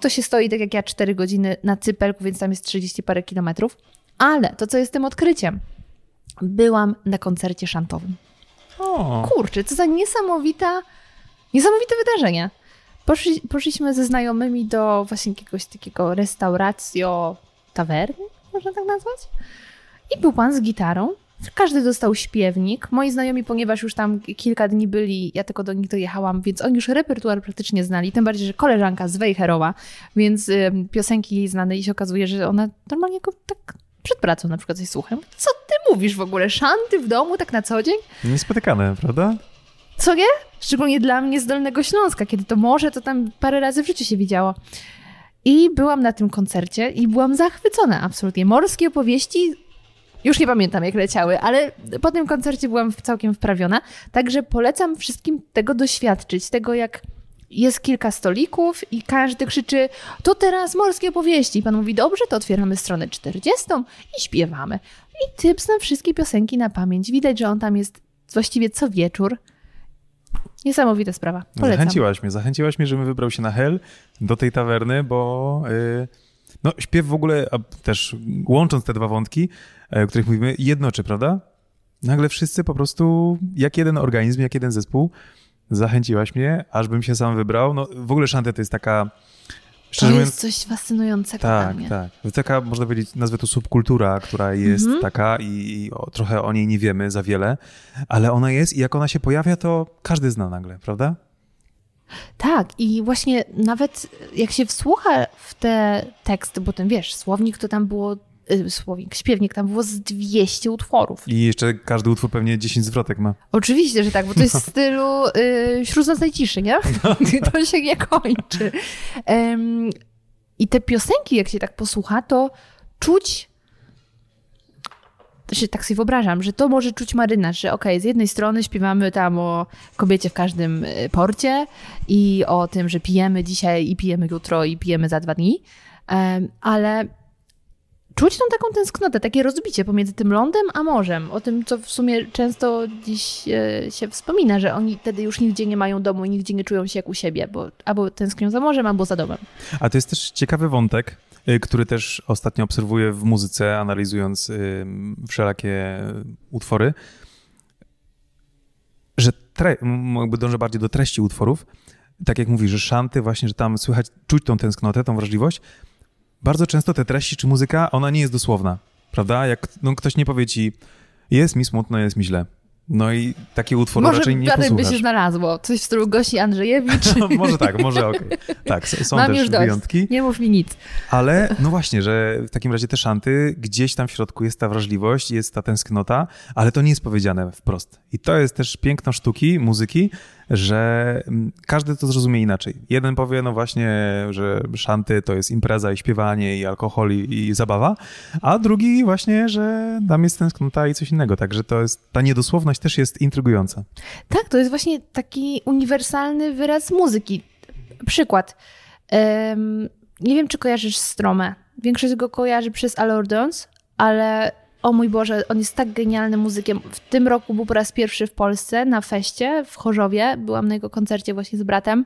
to się stoi tak jak ja 4 godziny na cypelku, więc tam jest 30 parę kilometrów. Ale to, co jest tym odkryciem, byłam na koncercie szantowym. O, Kurczę, co za niesamowita, niesamowite wydarzenie. Poszli, poszliśmy ze znajomymi do właśnie jakiegoś takiego restauracji, tawerny, można tak nazwać. I był pan z gitarą. Każdy dostał śpiewnik. Moi znajomi, ponieważ już tam kilka dni byli, ja tylko do nich dojechałam, więc oni już repertuar praktycznie znali. Tym bardziej, że koleżanka z Wejherowa, więc ym, piosenki jej znane i się okazuje, że ona normalnie go tak przed pracą na przykład coś słucham. Co ty mówisz w ogóle? Szanty w domu tak na co dzień? niespotykane, prawda? Co nie? Szczególnie dla mnie z Dolnego Śląska, kiedy to morze, to tam parę razy w życiu się widziało. I byłam na tym koncercie i byłam zachwycona absolutnie. Morskie opowieści, już nie pamiętam jak leciały, ale po tym koncercie byłam całkiem wprawiona. Także polecam wszystkim tego doświadczyć, tego jak jest kilka stolików i każdy krzyczy, to teraz morskie opowieści. I pan mówi, dobrze, to otwieramy stronę 40 i śpiewamy. I typ zna wszystkie piosenki na pamięć. Widać, że on tam jest właściwie co wieczór. Niesamowita sprawa. Polecam. Zachęciłaś mnie, zachęciłaś mnie, żebym wybrał się na Hel do tej tawerny, bo y, no, śpiew w ogóle, a też łącząc te dwa wątki, o których mówimy, jednoczy, prawda? Nagle wszyscy po prostu, jak jeden organizm, jak jeden zespół, zachęciłaś mnie, aż bym się sam wybrał. No, w ogóle szanty to jest taka, To szczerze mówiąc, jest coś fascynującego tak, mnie. tak. To taka, można powiedzieć, nazwę to subkultura, która jest Mhm. taka i, i o, trochę o niej nie wiemy za wiele, ale ona jest i jak ona się pojawia, to każdy zna nagle, prawda? Tak, i właśnie nawet jak się wsłucha w te teksty, bo ten wiesz, słownik to tam było, y, słownik, śpiewnik tam było z 200 utworów. I jeszcze każdy utwór pewnie 10 zwrotek ma. Oczywiście, że tak, bo to jest w stylu y, śródnocnej ciszy, nie? to się nie kończy. Em, I te piosenki, jak się tak posłucha, to czuć, to się tak sobie wyobrażam, że to może czuć marynarz, że okej, z jednej strony śpiewamy tam o kobiecie w każdym y, porcie i o tym, że pijemy dzisiaj i pijemy jutro i pijemy za dwa dni, ale czuć tą taką tęsknotę, takie rozbicie pomiędzy tym lądem a morzem. O tym, co w sumie często dziś e, się wspomina, że oni wtedy już nigdzie nie mają domu i nigdzie nie czują się jak u siebie, bo albo tęsknią za morzem, albo za domem. A to jest też ciekawy wątek, y, który też ostatnio obserwuję w muzyce, analizując y, wszelakie utwory, że tre- jakby dążę bardziej do treści utworów. Tak jak mówisz, że szanty, właśnie, że tam słychać, czuć tą tęsknotę, tą wrażliwość. Bardzo często te treści czy muzyka, ona nie jest dosłowna, prawda? Jak no, ktoś nie powie ci, jest mi smutno, jest mi źle. No i taki utwór Może raczej nie dalej by posłuchasz. się znalazło. Coś w stylu Gosi Andrzejewicz. może tak, może okej. Tak, s- są Mam też już dość. wyjątki. Nie mów mi nic. Ale no właśnie, że w takim razie te szanty, gdzieś tam w środku jest ta wrażliwość, jest ta tęsknota, ale to nie jest powiedziane wprost. I to jest też piękno sztuki, muzyki, że mm, każdy to zrozumie inaczej. Jeden powie, no właśnie, że szanty to jest impreza i śpiewanie i alkohol i, i zabawa, a drugi właśnie, że tam jest tęsknota i coś innego. Także to jest, ta niedosłowność też jest intrygująca. Tak, to jest właśnie taki uniwersalny wyraz muzyki. Przykład. Em, nie wiem, czy kojarzysz Stromę. Większość go kojarzy przez Allordons, ale o mój Boże, on jest tak genialnym muzykiem. W tym roku był po raz pierwszy w Polsce na feście w Chorzowie. Byłam na jego koncercie właśnie z bratem.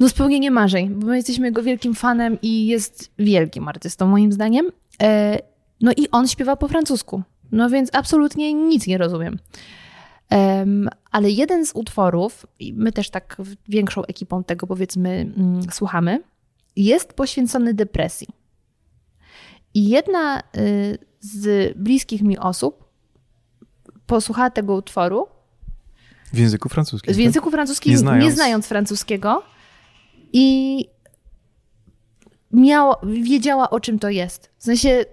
No spełnienie marzeń, bo my jesteśmy jego wielkim fanem i jest wielkim artystą moim zdaniem. E, No i on śpiewa po francusku. No więc absolutnie nic nie rozumiem. Em, ale jeden z utworów, i my też tak większą ekipą tego powiedzmy mm, słuchamy, jest poświęcony depresji. I jedna y, z bliskich mi osób posłuchała tego utworu W języku francuskim. w tak? języku francuskim, Nie nie znając- znając, francuskiego i miała, wiedziała o czym to jest. W sensie,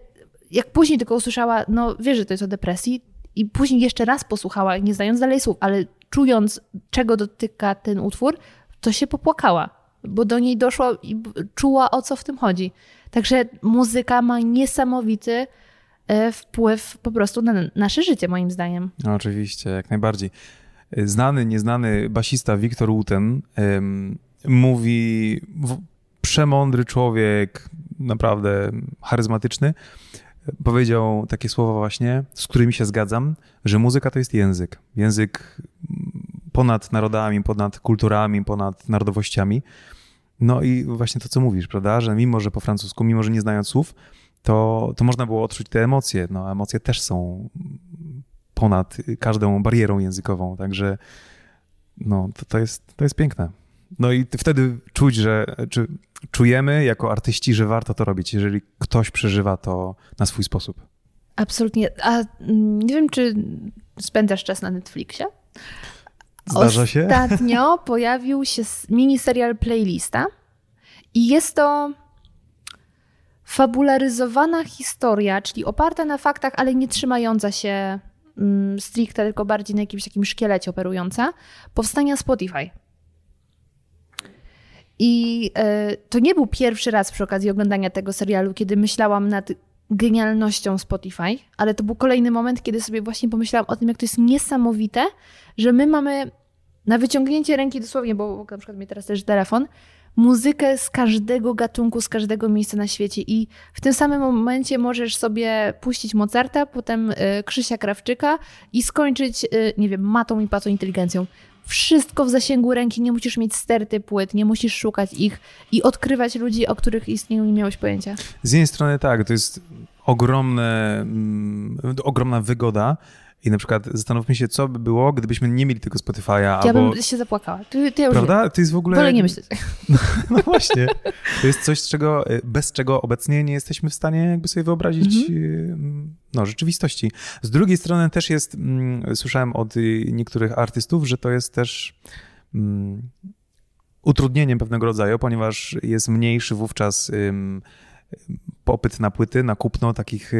jak później tylko usłyszała, no wie, że to jest o depresji i później jeszcze raz posłuchała, nie znając dalej słów, ale czując, czego dotyka ten utwór, to się popłakała, bo do niej doszło i czuła, o co w tym chodzi. Także muzyka ma niesamowity wpływ po prostu na nasze życie, moim zdaniem. No, oczywiście, jak najbardziej. Znany, nieznany basista Wiktor Uten em, mówi, w, przemądry człowiek, naprawdę charyzmatyczny, powiedział takie słowa właśnie, z którymi się zgadzam, że muzyka to jest język. Język ponad narodami, ponad kulturami, ponad narodowościami. No i właśnie to, co mówisz, prawda, że mimo, że po francusku, mimo, że nie znając słów, to, to można było odczuć te emocje. No, a emocje też są ponad każdą barierą językową, także no, to, to, jest, to jest piękne. No i wtedy czuć, że czy czujemy jako artyści, że warto to robić, jeżeli ktoś przeżywa to na swój sposób. Absolutnie. A mm, nie wiem, czy spędzasz czas na Netflixie? Zdarza się? Ostatnio pojawił się miniserial Playlista i jest to fabularyzowana historia, czyli oparta na faktach, ale nie trzymająca się mm, stricte, tylko bardziej na jakimś takim szkielecie operująca, powstania Spotify. I e, to nie był pierwszy raz przy okazji oglądania tego serialu, kiedy myślałam nad genialnością Spotify, ale to był kolejny moment, kiedy sobie właśnie pomyślałam o tym, jak to jest niesamowite, że my mamy na wyciągnięcie ręki dosłownie, bo na przykład mnie teraz też telefon, muzykę z każdego gatunku, z każdego miejsca na świecie i w tym samym momencie możesz sobie puścić Mozarta, potem y, Krzysia Krawczyka i skończyć, y, nie wiem, matą i patą inteligencją. Wszystko w zasięgu ręki, nie musisz mieć sterty płyt, nie musisz szukać ich i odkrywać ludzi, o których istnieją nie miałeś pojęcia. Z jednej strony tak, to jest ogromne, mm, ogromna wygoda i na przykład zastanówmy się, co by było, gdybyśmy nie mieli tego Spotify'a Ja albo... bym się zapłakała. Ty, ty ja już Prawda? To jest w ogóle... Wolę nie myśleć. No właśnie. To jest coś, czego, bez czego obecnie nie jesteśmy w stanie jakby sobie wyobrazić y, no, rzeczywistości. Z drugiej strony też jest, mm, słyszałem od y, niektórych artystów, że to jest też mm, utrudnieniem pewnego rodzaju, ponieważ jest mniejszy wówczas ym, popyt na płyty, na kupno takich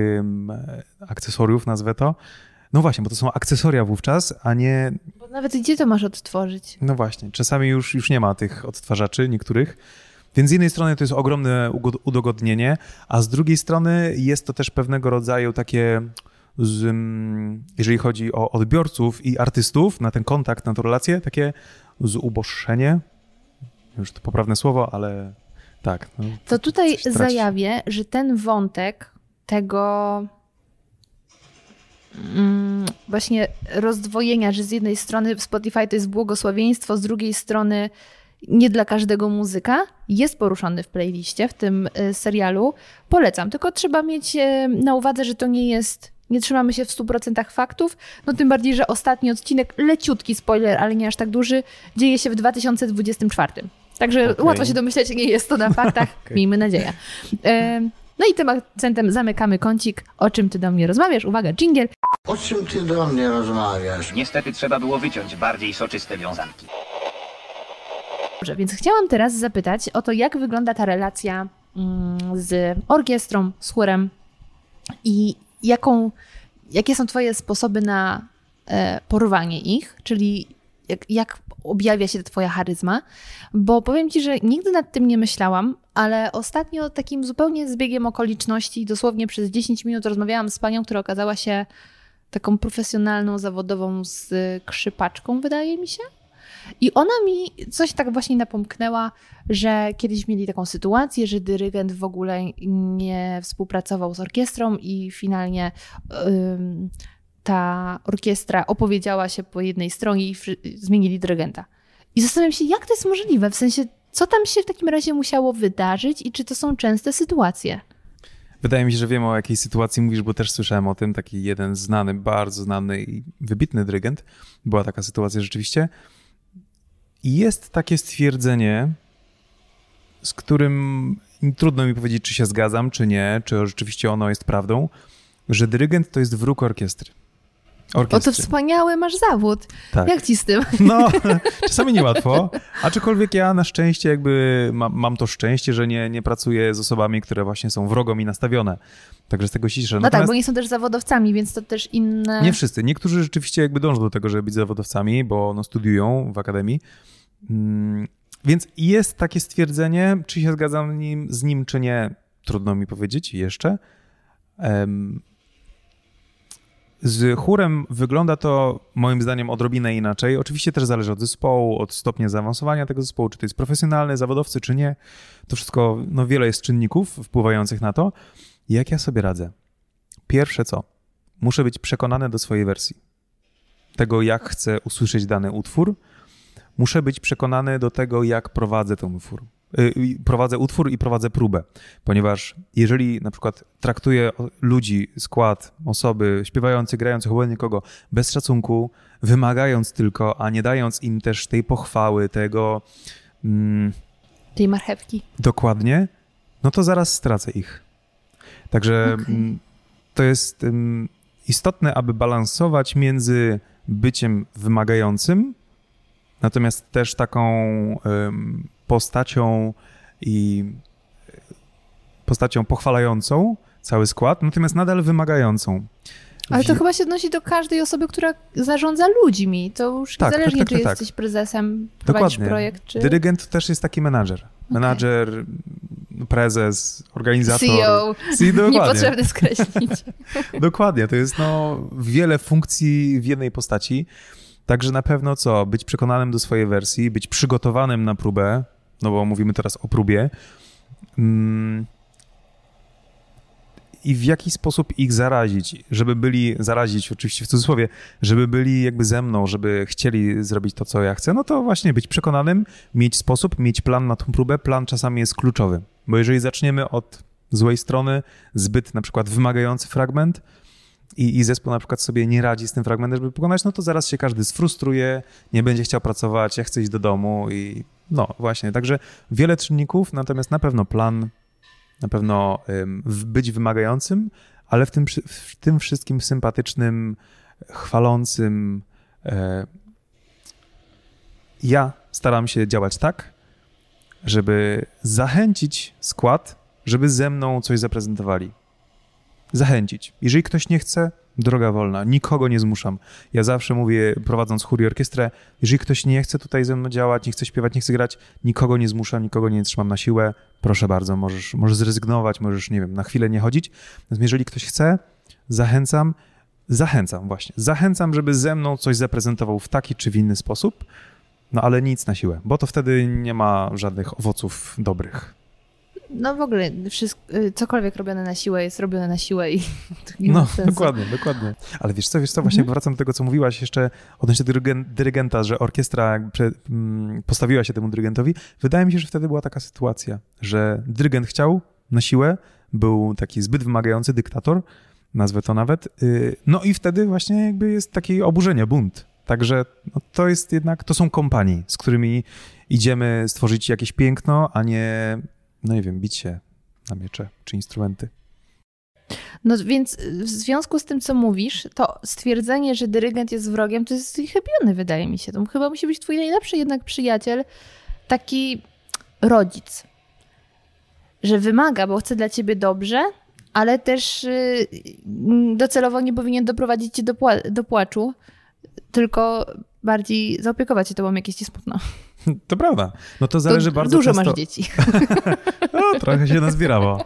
akcesoriów, nazwę to. No właśnie, bo to są akcesoria wówczas, a nie Bo nawet gdzie to masz odtworzyć? no właśnie, czasami już, już nie ma tych odtwarzaczy niektórych. Więc z jednej strony to jest ogromne udogodnienie, a z drugiej strony jest to też pewnego rodzaju takie, z, mm, jeżeli chodzi o odbiorców i artystów, na ten kontakt, na tę relację, takie zuboższenie. Już to poprawne słowo, ale tak. No, To tutaj zajawię, że ten wątek tego właśnie rozdwojenia, że z jednej strony Spotify to jest błogosławieństwo, z drugiej strony nie dla każdego muzyka, jest poruszony w playliście, w tym y, serialu. Polecam, tylko trzeba mieć y, na uwadze, że to nie jest, nie trzymamy się w 100% faktów, no tym bardziej, że ostatni odcinek, leciutki spoiler, ale nie aż tak duży, dzieje się w 2024. Także Okej. łatwo się domyśleć, nie jest to na faktach, Okej. miejmy nadzieję. E, No i tym akcentem zamykamy kącik, o czym ty do mnie rozmawiasz. Uwaga, jingle. O czym ty do mnie rozmawiasz? Niestety trzeba było wyciąć bardziej soczyste wiązanki. Dobrze, więc chciałam teraz zapytać o to, jak wygląda ta relacja mm, z orkiestrą, z chórem i jaką, jakie są Twoje sposoby na e, porwanie ich, czyli jak, jak objawia się Twoja charyzma, bo powiem Ci, że nigdy nad tym nie myślałam, ale ostatnio takim zupełnie zbiegiem okoliczności, dosłownie przez 10 minut rozmawiałam z panią, która okazała się taką profesjonalną, zawodową skrzypaczką, wydaje mi się. I ona mi coś tak właśnie napomknęła, że kiedyś mieli taką sytuację, że dyrygent w ogóle nie współpracował z orkiestrą i finalnie ym, ta orkiestra opowiedziała się po jednej stronie i zmienili dyrygenta. I zastanawiam się, jak to jest możliwe, w sensie, co tam się w takim razie musiało wydarzyć i czy to są częste sytuacje? Wydaje mi się, że wiem o jakiej sytuacji mówisz, bo też słyszałem o tym. Taki jeden znany, bardzo znany i wybitny dyrygent. Była taka sytuacja rzeczywiście. I jest takie stwierdzenie, z którym trudno mi powiedzieć, czy się zgadzam, czy nie, czy rzeczywiście ono jest prawdą, że dyrygent to jest wróg orkiestry. O, to Orkiestry. wspaniały masz zawód. Tak. Jak ci z tym? No, czasami niełatwo, aczkolwiek ja na szczęście jakby mam, mam to szczęście, że nie, nie pracuję z osobami, które właśnie są wrogo mi nastawione. Także z tego się cieszę. No tak, Natomiast bo nie są też zawodowcami, więc to też inne... nie wszyscy. Niektórzy rzeczywiście jakby dążą do tego, żeby być zawodowcami, bo no, studiują w akademii. Mm, Więc jest takie stwierdzenie, czy się zgadzam z nim, z nim czy nie, trudno mi powiedzieć jeszcze. Z chórem wygląda to moim zdaniem odrobinę inaczej. Oczywiście też zależy od zespołu, od stopnia zaawansowania tego zespołu, czy to jest profesjonalny, zawodowcy, czy nie. To wszystko, no wiele jest czynników wpływających na to. Jak ja sobie radzę? Pierwsze co? Muszę być przekonany do swojej wersji. Tego, jak chcę usłyszeć dany utwór. Muszę być przekonany do tego, jak prowadzę ten utwór. Y, Prowadzę utwór i prowadzę próbę, ponieważ jeżeli na przykład traktuję ludzi, skład, osoby śpiewających, grających, obojętnie kogo, bez szacunku, wymagając tylko, a nie dając im też tej pochwały, tego mm, Tej marchewki. dokładnie, no to zaraz stracę ich. Także Okej. mm, to jest ym, istotne, aby balansować między byciem wymagającym, natomiast też taką ym, postacią i postacią pochwalającą cały skład, natomiast nadal wymagającą. Ale to chyba się odnosi do każdej osoby, która zarządza ludźmi. To już Tak, niezależnie, tak, tak, czy tak, jesteś prezesem, prowadzisz Dokładnie. projekt, czy Dyrygent też jest taki menadżer. Menadżer, prezes, organizator. CEO. CEO. Niepotrzebne skreślić. Dokładnie, to jest no, wiele funkcji w jednej postaci. Także na pewno co? Być przekonanym do swojej wersji, być przygotowanym na próbę, no bo mówimy teraz o próbie. Mm. I w jaki sposób ich zarazić, żeby byli, zarazić oczywiście w cudzysłowie, żeby byli jakby ze mną, żeby chcieli zrobić to, co ja chcę, no to właśnie być przekonanym, mieć sposób, mieć plan na tą próbę. Plan czasami jest kluczowy, bo jeżeli zaczniemy od złej strony, zbyt na przykład wymagający fragment i, i zespół na przykład sobie nie radzi z tym fragmentem, żeby pokonać, no to zaraz się każdy sfrustruje, nie będzie chciał pracować, ja chcę iść do domu i no właśnie, także wiele czynników, natomiast na pewno plan, na pewno być wymagającym, ale w tym, w tym wszystkim sympatycznym, chwalącym. E, ja staram się działać tak, żeby zachęcić skład, żeby ze mną coś zaprezentowali. Zachęcić. Jeżeli ktoś nie chce, droga wolna, nikogo nie zmuszam. Ja zawsze mówię, prowadząc chór i orkiestrę, jeżeli ktoś nie chce tutaj ze mną działać, nie chce śpiewać, nie chce grać, nikogo nie zmuszam, nikogo nie trzymam na siłę. Proszę bardzo, możesz, możesz zrezygnować, możesz, nie wiem, na chwilę nie chodzić. Natomiast jeżeli ktoś chce, zachęcam, zachęcam właśnie, zachęcam, żeby ze mną coś zaprezentował w taki czy w inny sposób, no ale nic na siłę, bo to wtedy nie ma żadnych owoców dobrych. No w ogóle wszystko, y, cokolwiek robione na siłę jest robione na siłę i to nie No, dokładnie, dokładnie. Ale wiesz co, wiesz co, właśnie Mhm. wracam do tego, co mówiłaś jeszcze odnośnie dyrygen, dyrygenta, że orkiestra postawiła się temu dyrygentowi. Wydaje mi się, że wtedy była taka sytuacja, że dyrygent chciał na siłę, był taki zbyt wymagający dyktator, nazwę to nawet, y, no i wtedy właśnie jakby jest takie oburzenie, bunt. Także no, to jest jednak, to są kompanii, z którymi idziemy stworzyć jakieś piękno, a nie, no nie wiem, bić się na miecze czy instrumenty. No więc w związku z tym, co mówisz, to stwierdzenie, że dyrygent jest wrogiem, to jest chybione, wydaje mi się. To chyba musi być twój najlepszy jednak przyjaciel, taki rodzic, że wymaga, bo chce dla ciebie dobrze, ale też y, docelowo nie powinien doprowadzić cię do, pła- do płaczu, tylko bardziej zaopiekować się tobą, jak jest ci smutno. To prawda. No to zależy to bardzo Dużo często... masz dzieci. No, trochę się nazbierało.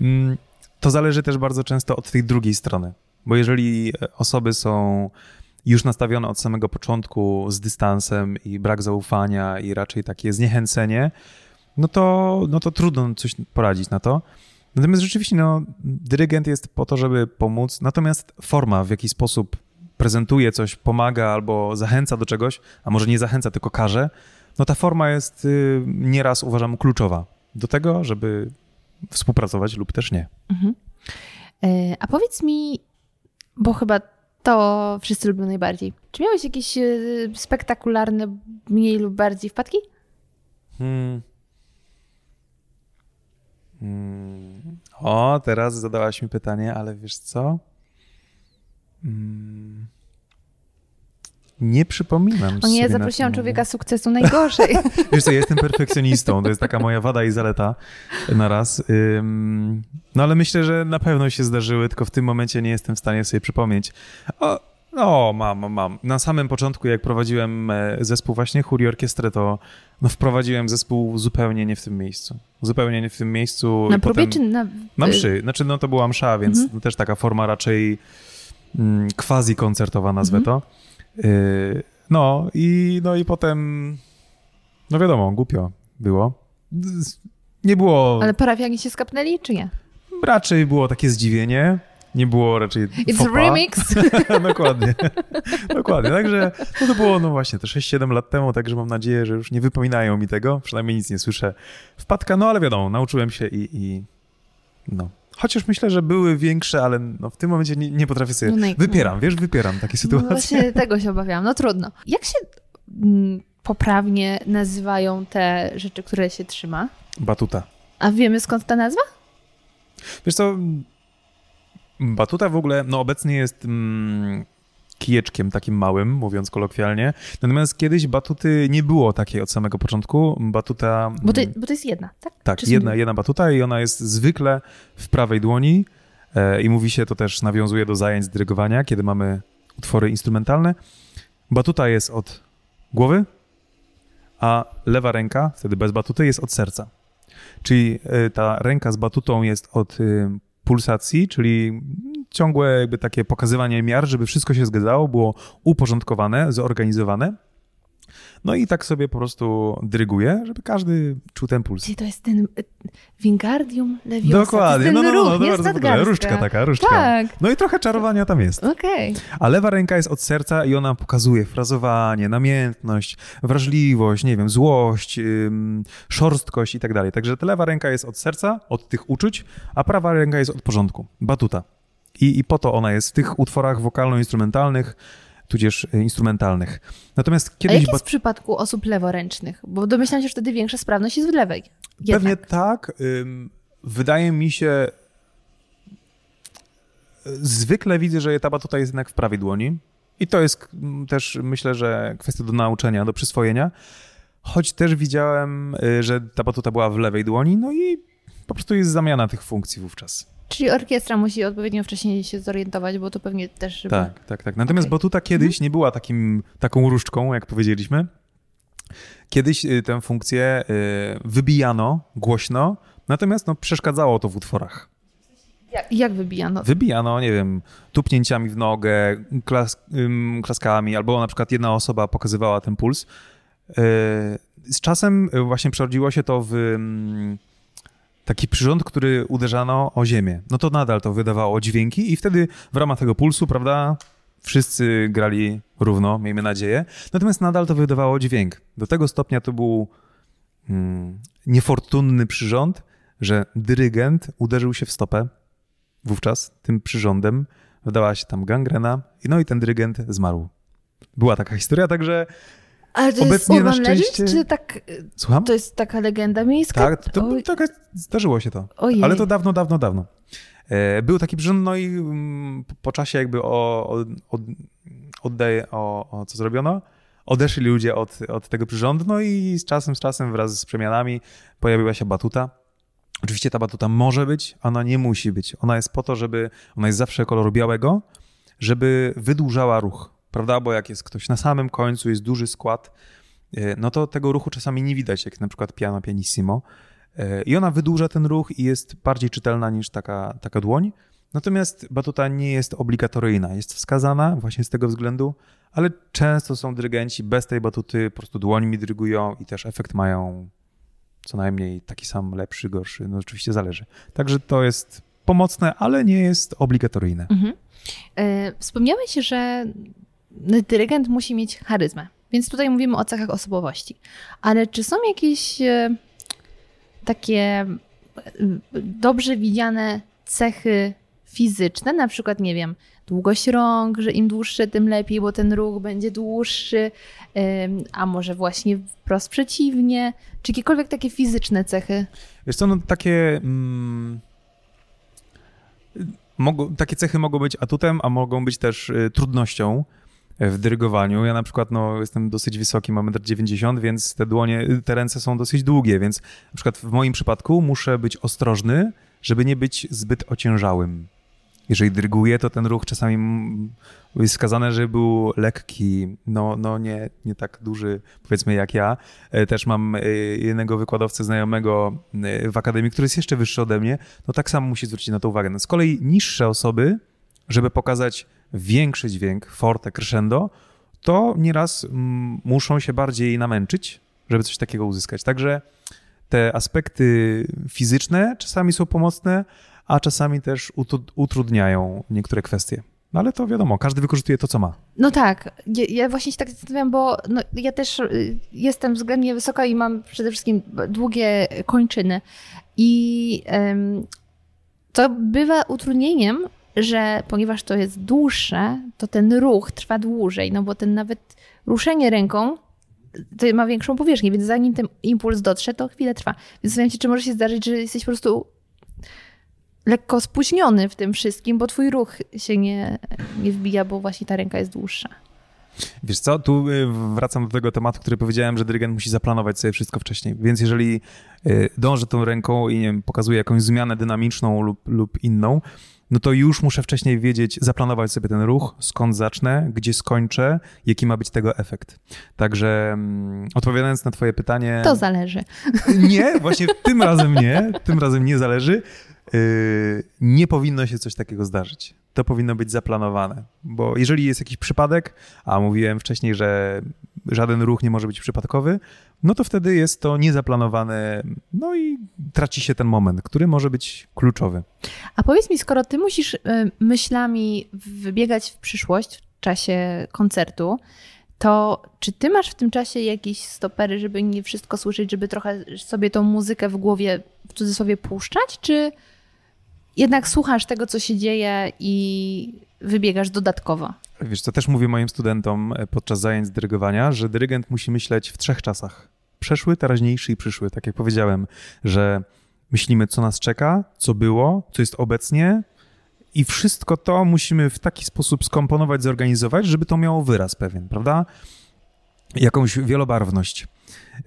Mm, to zależy też bardzo często od tej drugiej strony. Bo jeżeli osoby są już nastawione od samego początku z dystansem i brak zaufania i raczej takie zniechęcenie, no to, no to trudno coś poradzić na to. Natomiast rzeczywiście no, dyrygent jest po to, żeby pomóc, natomiast forma, w jaki sposób prezentuje coś, pomaga albo zachęca do czegoś, a może nie zachęca, tylko każe, no ta forma jest y, nieraz uważam kluczowa do tego, żeby współpracować lub też nie. Mhm. E, a powiedz mi, bo chyba to wszyscy lubią najbardziej. Czy miałeś jakieś e, spektakularne, mniej lub bardziej wpadki? Hmm. Hmm. O, teraz zadałaś mi pytanie, ale wiesz co? Hmm. Nie przypominam O nie, sobie zaprosiłam na ten człowieka sukcesu najgorzej. Wiesz co, ja jestem perfekcjonistą, to jest taka moja wada i zaleta na raz. Ym, no ale myślę, że na pewno się zdarzyły, tylko w tym momencie nie jestem w stanie sobie przypomnieć. O, o mam, mam, mam. Na samym początku, jak prowadziłem e, zespół właśnie Chór i Orkiestrę, to no, wprowadziłem zespół zupełnie nie w tym miejscu. Zupełnie nie w tym miejscu. Na próbie potem... czy na... Na mszy. Znaczy, no to była msza, więc Mhm. no, też taka forma raczej mm, quasi-koncertowa, nazwę Mhm. to. Y, no i, no i potem, no wiadomo, głupio było. Nie było, Ale parafianie się skapnęli, czy nie? raczej było takie zdziwienie. Nie było raczej It's faux a pas. remix! Dokładnie. Dokładnie. Także no to było, no właśnie, to 6-7 lat temu, także mam nadzieję, że już nie wypominają mi tego. Przynajmniej nic nie słyszę. Wpadka, no ale wiadomo, nauczyłem się i, i no. Chociaż myślę, że były większe, ale no w tym momencie nie, nie potrafię sobie... No, no Wypieram, wiesz, wypieram takie No sytuacje. właśnie tego się obawiałam. No trudno. Jak się mm, poprawnie nazywają te rzeczy, które się trzyma? Batuta. A wiemy skąd ta nazwa? Wiesz co, batuta w ogóle, no obecnie jest mm, kijeczkiem takim małym, mówiąc kolokwialnie. Natomiast kiedyś batuty nie było takiej od samego początku. Batuta... Bo to, mm, bo to jest jedna, tak? Tak, jedna, jedna batuta i ona jest zwykle w prawej dłoni e, i mówi się, to też nawiązuje do zajęć z dyrygowania, kiedy mamy utwory instrumentalne. Batuta jest od głowy, a lewa ręka, wtedy bez batuty, jest od serca. Czyli e, ta ręka z batutą jest od y, pulsacji, czyli ciągłe jakby takie pokazywanie miar, żeby wszystko się zgadzało, było uporządkowane, zorganizowane. No i tak sobie po prostu dyryguje, żeby każdy czuł ten puls. Czyli to jest ten y, Wingardium Leviosa. Dokładnie, no, no, no, ruch, no, bardzo Nadgarstka. różdżka taka, różdżka. Tak, No i trochę czarowania tam jest. okej. A lewa ręka jest od serca i ona pokazuje frazowanie, namiętność, wrażliwość, nie wiem, złość, ym, szorstkość i tak dalej. Także ta lewa ręka jest od serca, od tych uczuć, a prawa ręka jest od porządku, batuta. I, I po to ona jest w tych utworach wokalno-instrumentalnych, tudzież y, instrumentalnych. Natomiast A kiedyś... jak bat- jest w przypadku osób leworęcznych? Bo domyślam się, że wtedy większa sprawność jest w lewej. Jednak. Pewnie tak. Wydaje mi się. Zwykle widzę, że ta batuta jest jednak w prawej dłoni. I to jest też, myślę, że kwestia do nauczenia, do przyswojenia. Choć też widziałem, y, że ta batuta była w lewej dłoni, no i po prostu jest zamiana tych funkcji wówczas. Czyli orkiestra musi odpowiednio wcześniej się zorientować, bo to pewnie też, żeby... Tak, tak, tak. Natomiast Okej. batuta kiedyś nie była takim, taką różdżką, jak powiedzieliśmy. Kiedyś y, tę funkcję y, wybijano głośno, natomiast no, przeszkadzało to w utworach. Jak, jak wybijano? Wybijano, nie wiem, tupnięciami w nogę, klas, ym, klaskami, albo na przykład jedna osoba pokazywała ten puls. Yy, Z czasem y, właśnie przerodziło się to w ym, taki przyrząd, który uderzano o ziemię. No to nadal to wydawało dźwięki i wtedy w ramach tego pulsu, prawda, wszyscy grali równo, miejmy nadzieję. Natomiast nadal to wydawało dźwięk. Do tego stopnia to był mm, niefortunny przyrząd, że dyrygent uderzył się w stopę wówczas tym przyrządem. Wdała się tam gangrena, no i ten dyrygent zmarł. Była taka historia, także Ale to jest Obecnie na urban legend, szczęście- czy tak, Słucham? to jest taka legenda miejska? Tak, to, Oj, to, tak, zdarzyło się to. Ojej. Ale to dawno, dawno, dawno. E, Był taki przyrząd, no i mm, po- czasie jakby o, o, od, oddaje, o, o co zrobiono, odeszli ludzie od, od tego przyrządu, no i z czasem, z czasem wraz z przemianami pojawiła się batuta. Oczywiście ta batuta może być, ona nie musi być. Ona jest po to, żeby, ona jest zawsze koloru białego, żeby wydłużała ruch, prawda? Bo jak jest ktoś na samym końcu, jest duży skład, e, no to tego ruchu czasami nie widać, jak na przykład piano pianissimo. E, I ona wydłuża ten ruch i jest bardziej czytelna niż taka, taka dłoń. Natomiast batuta nie jest obligatoryjna, jest wskazana właśnie z tego względu, ale często są dyrygenci bez tej batuty, po prostu dłońmi dyrygują i też efekt mają co najmniej taki sam, lepszy, gorszy. No oczywiście zależy. Także to jest pomocne, ale nie jest obligatoryjne. Mhm. E, Wspomniałeś, że dyrygent musi mieć charyzmę, więc tutaj mówimy o cechach osobowości. Ale czy są jakieś e, takie e, dobrze widziane cechy fizyczne, na przykład, nie wiem, długość rąk, że im dłuższe, tym lepiej, bo ten ruch będzie dłuższy, a może właśnie wprost przeciwnie, czy jakiekolwiek takie fizyczne cechy? Wiesz co, no takie... Mm, takie cechy mogą być atutem, a mogą być też y, trudnością w dyrygowaniu. Ja na przykład no, jestem dosyć wysoki, mam 1,90 m, więc te dłonie, te ręce są dosyć długie, więc na przykład w moim przypadku muszę być ostrożny, żeby nie być zbyt ociężałym. Jeżeli dyryguję, to ten ruch czasami jest wskazane, żeby był lekki, no, no nie, nie tak duży, powiedzmy jak ja. E, Też mam e, jednego wykładowcę znajomego e, w akademii, który jest jeszcze wyższy ode mnie, no tak samo musi zwrócić na to uwagę. No z kolei niższe osoby, żeby pokazać większy dźwięk, forte, crescendo, to nieraz mm, muszą się bardziej namęczyć, żeby coś takiego uzyskać. Także te aspekty fizyczne czasami są pomocne, a czasami też utru- utrudniają niektóre kwestie. No ale to wiadomo, każdy wykorzystuje to, co ma. No tak, ja, właśnie się tak zastanawiam, bo no, ja też y, jestem względnie wysoka i mam przede wszystkim długie kończyny. I em, to bywa utrudnieniem, że ponieważ to jest dłuższe, to ten ruch trwa dłużej, no bo ten nawet ruszenie ręką to ma większą powierzchnię, więc zanim ten impuls dotrze, to chwilę trwa. Więc zastanawiam się, czy może się zdarzyć, że jesteś po prostu lekko spóźniony w tym wszystkim, bo twój ruch się nie, nie wbija, bo właśnie ta ręka jest dłuższa. Wiesz co, tu y, wracam do tego tematu, który powiedziałem, że dyrygent musi zaplanować sobie wszystko wcześniej. Więc jeżeli y, dąży tą ręką i nie wiem, pokazuje jakąś zmianę dynamiczną lub, lub inną, no to już muszę wcześniej wiedzieć, zaplanować sobie ten ruch, skąd zacznę, gdzie skończę, jaki ma być tego efekt. Także mm, odpowiadając na twoje pytanie... To zależy. Nie, właśnie tym razem nie, tym razem nie zależy. Yy, nie powinno się coś takiego zdarzyć. To powinno być zaplanowane, bo jeżeli jest jakiś przypadek, a mówiłem wcześniej, że żaden ruch nie może być przypadkowy, no to wtedy jest to niezaplanowane, no i traci się ten moment, który może być kluczowy. A powiedz mi, skoro ty musisz y, myślami wybiegać w przyszłość w czasie koncertu, to czy ty masz w tym czasie jakieś stopery, żeby nie wszystko słyszeć, żeby trochę sobie tą muzykę w głowie w cudzysłowie puszczać, czy jednak słuchasz tego, co się dzieje i wybiegasz dodatkowo? Wiesz, co też mówię moim studentom e, podczas zajęć dyrygowania, że dyrygent musi myśleć w trzech czasach. Przeszły, teraźniejszy i przyszły. Tak jak powiedziałem, że myślimy, co nas czeka, co było, co jest obecnie i wszystko to musimy w taki sposób skomponować, zorganizować, żeby to miało wyraz pewien, prawda? Jakąś wielobarwność.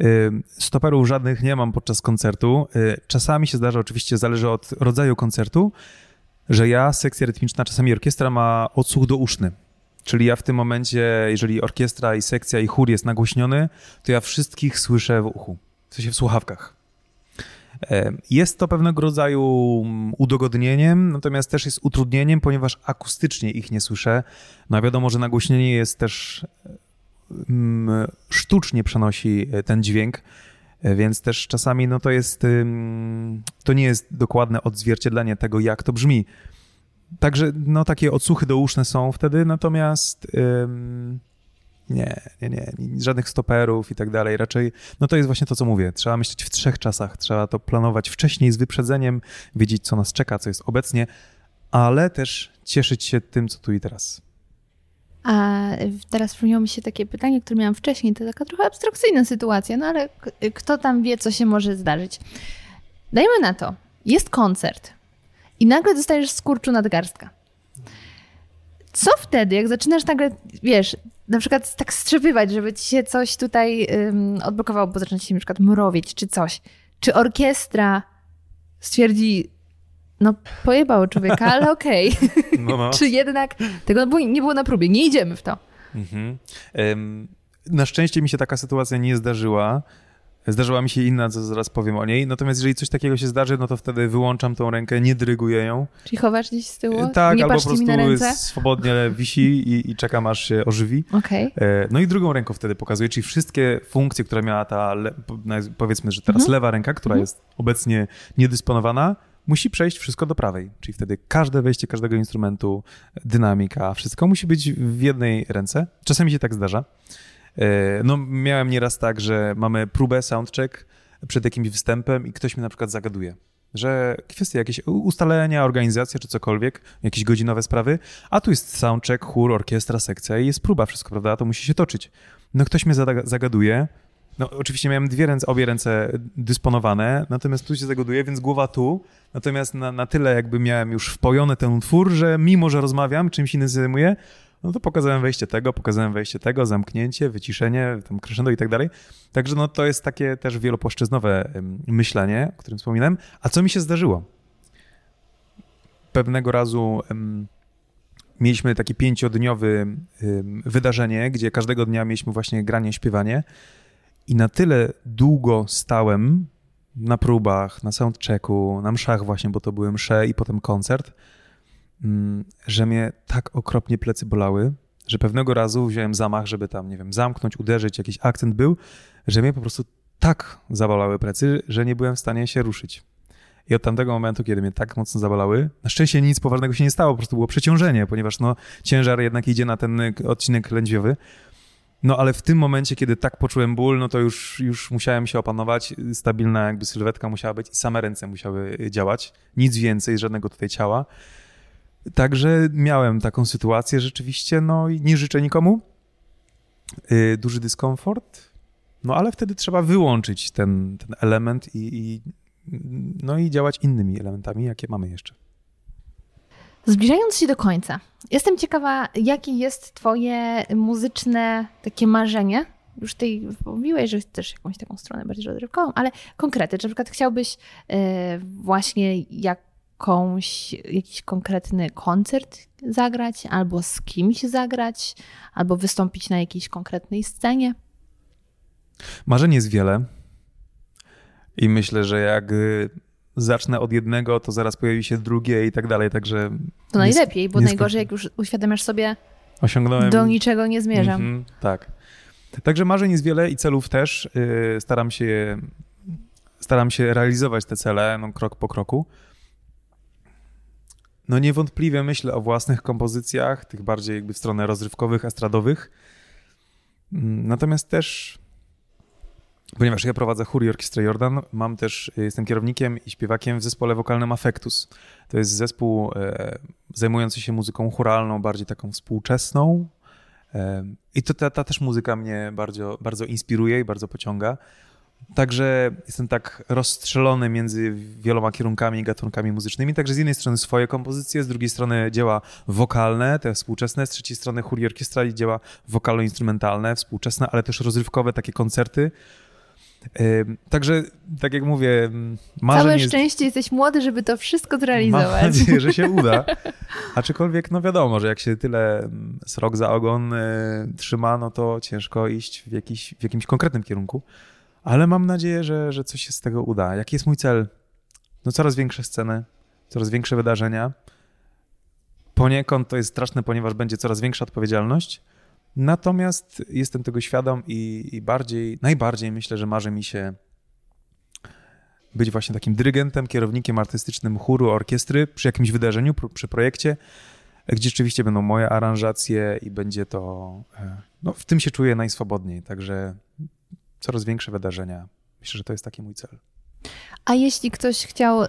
Y, Stoperów żadnych nie mam podczas koncertu. Y, Czasami się zdarza, oczywiście zależy od rodzaju koncertu, że ja, sekcja rytmiczna, czasami orkiestra ma odsłuch douszny. Czyli ja w tym momencie, jeżeli orkiestra i sekcja i chór jest nagłośniony, to ja wszystkich słyszę w uchu, w sensie w słuchawkach. E, Jest to pewnego rodzaju mm, udogodnieniem, natomiast też jest utrudnieniem, ponieważ akustycznie ich nie słyszę. No wiadomo, że nagłośnienie jest też mm, sztucznie przenosi e, ten dźwięk, e, więc też czasami no to jest, to nie jest dokładne odzwierciedlenie tego, jak to brzmi. Także no takie odsłuchy douszne są wtedy, natomiast ym, nie, nie, nie, żadnych stoperów i tak dalej. Raczej, no to jest właśnie to, co mówię. Trzeba myśleć w trzech czasach. Trzeba to planować wcześniej z wyprzedzeniem, wiedzieć, co nas czeka, co jest obecnie, ale też cieszyć się tym, co tu i teraz. A teraz przypomniało mi się takie pytanie, które miałam wcześniej. To taka trochę abstrakcyjna sytuacja, no ale kto tam wie, co się może zdarzyć. Dajmy na to. Jest koncert i nagle dostajesz skurczu nadgarstka. Co wtedy, jak zaczynasz nagle, wiesz, na przykład tak strzepywać, żeby ci się coś tutaj ym, odblokowało, bo zaczyna ci się na przykład mrowieć czy coś. Czy orkiestra stwierdzi, no pojebało człowieka, ale okej. No, no. Czy jednak tego nie było na próbie, nie idziemy w to. Mhm. Em, Na szczęście mi się taka sytuacja nie zdarzyła. Zdarzyła mi się inna, co zaraz powiem o niej. Natomiast jeżeli coś takiego się zdarzy, no to wtedy wyłączam tą rękę, nie dyryguję ją. Czyli chowasz gdzieś z tyłu? Tak, nie albo po prostu swobodnie wisi i, i czekam, aż się ożywi. Okej. E, No i drugą ręką wtedy pokazuję, czyli wszystkie funkcje, które miała ta, powiedzmy, że teraz Mhm. lewa ręka, która jest obecnie niedysponowana, musi przejść wszystko do prawej. Czyli wtedy każde wejście każdego instrumentu, dynamika, wszystko musi być w jednej ręce. Czasami się tak zdarza. E, No miałem nieraz tak, że mamy próbę, soundcheck przed jakimś występem i ktoś mi na przykład zagaduje. Że kwestie jakieś ustalenia, organizacja czy cokolwiek, jakieś godzinowe sprawy, a tu jest soundcheck, chór, orkiestra, sekcja i jest próba, wszystko, prawda? To musi się toczyć. No ktoś mnie zagaduje. No oczywiście miałem dwie ręce, obie ręce dysponowane, natomiast tu się zagaduje, więc głowa tu. Natomiast na, na tyle jakby miałem już wpojony ten utwór, że mimo, że rozmawiam, czymś innym zajmuję, no to pokazałem wejście tego, pokazałem wejście tego, zamknięcie, wyciszenie, tam crescendo i tak dalej. Także no to jest takie też wielopłaszczyznowe myślenie, o którym wspominałem. A co mi się zdarzyło? Pewnego razu mieliśmy takie pięciodniowe wydarzenie, gdzie każdego dnia mieliśmy właśnie granie, śpiewanie i na tyle długo stałem na próbach, na soundchecku, na mszach właśnie, bo to były msze i potem koncert, że mnie tak okropnie plecy bolały, że pewnego razu wziąłem zamach, żeby tam, nie wiem, zamknąć, uderzyć, jakiś akcent był, że mnie po prostu tak zabolały plecy, że nie byłem w stanie się ruszyć. I od tamtego momentu, kiedy mnie tak mocno zabolały, na szczęście nic poważnego się nie stało, po prostu było przeciążenie, ponieważ no, ciężar jednak idzie na ten odcinek lędźwiowy. No ale w tym momencie, kiedy tak poczułem ból, no to już, już musiałem się opanować. Stabilna jakby sylwetka musiała być i same ręce musiały działać. Nic więcej, żadnego tutaj ciała. Także miałem taką sytuację rzeczywiście, no i nie życzę nikomu. Yy, duży dyskomfort, no ale wtedy trzeba wyłączyć ten, ten element i, i, no i działać innymi elementami, jakie mamy jeszcze. Zbliżając się do końca, jestem ciekawa, jakie jest twoje muzyczne takie marzenie? Już tej mówiłeś, że chcesz jakąś taką stronę bardziej rozrywkową, ale konkrety, czy na przykład chciałbyś e, właśnie jakąś, jakiś konkretny koncert zagrać, albo z kimś zagrać, albo wystąpić na jakiejś konkretnej scenie? Marzeń jest wiele i myślę, że jak y, zacznę od jednego, to zaraz pojawi się drugie i tak dalej, także To najlepiej, bo najgorzej, jak już uświadamiasz sobie, osiągnąłem... do niczego nie zmierzam. Mhm, tak. Także marzeń jest wiele i celów też. Yy, Staram się, staram się realizować te cele no, krok po kroku. No niewątpliwie myślę o własnych kompozycjach, tych bardziej jakby w stronę rozrywkowych, estradowych. Mm, Natomiast też, ponieważ ja prowadzę chór i orkiestrę Jordan, mam też, jestem kierownikiem i śpiewakiem w zespole wokalnym Affectus. To jest zespół e, zajmujący się muzyką chóralną, bardziej taką współczesną, Em, I to ta, ta też muzyka mnie bardzo, bardzo inspiruje i bardzo pociąga. Także jestem tak rozstrzelony między wieloma kierunkami i gatunkami muzycznymi. Także z jednej strony swoje kompozycje, z drugiej strony dzieła wokalne, te współczesne, z trzeciej strony chór i orkiestra i dzieła wokalno-instrumentalne, współczesne, ale też rozrywkowe, takie koncerty. Także, tak jak mówię, marzeń Całe jest... szczęście jesteś młody, żeby to wszystko Mam zrealizować. nadzieję, że się uda. Aczkolwiek, no wiadomo, że jak się tyle srok za ogon y, trzyma, no to ciężko iść w, jakiś, w jakimś konkretnym kierunku. Ale mam nadzieję, że, że coś się z tego uda. Jaki jest mój cel? No coraz większe sceny, coraz większe wydarzenia. Poniekąd to jest straszne, ponieważ będzie coraz większa odpowiedzialność. Natomiast jestem tego świadom i, i bardziej, najbardziej myślę, że marzy mi się być właśnie takim dyrygentem, kierownikiem artystycznym chóru, orkiestry przy jakimś wydarzeniu, pr- przy projekcie, gdzie rzeczywiście będą moje aranżacje i będzie to. e, No, w tym się czuję najswobodniej, także coraz większe wydarzenia. Myślę, że to jest taki mój cel. A jeśli ktoś chciał,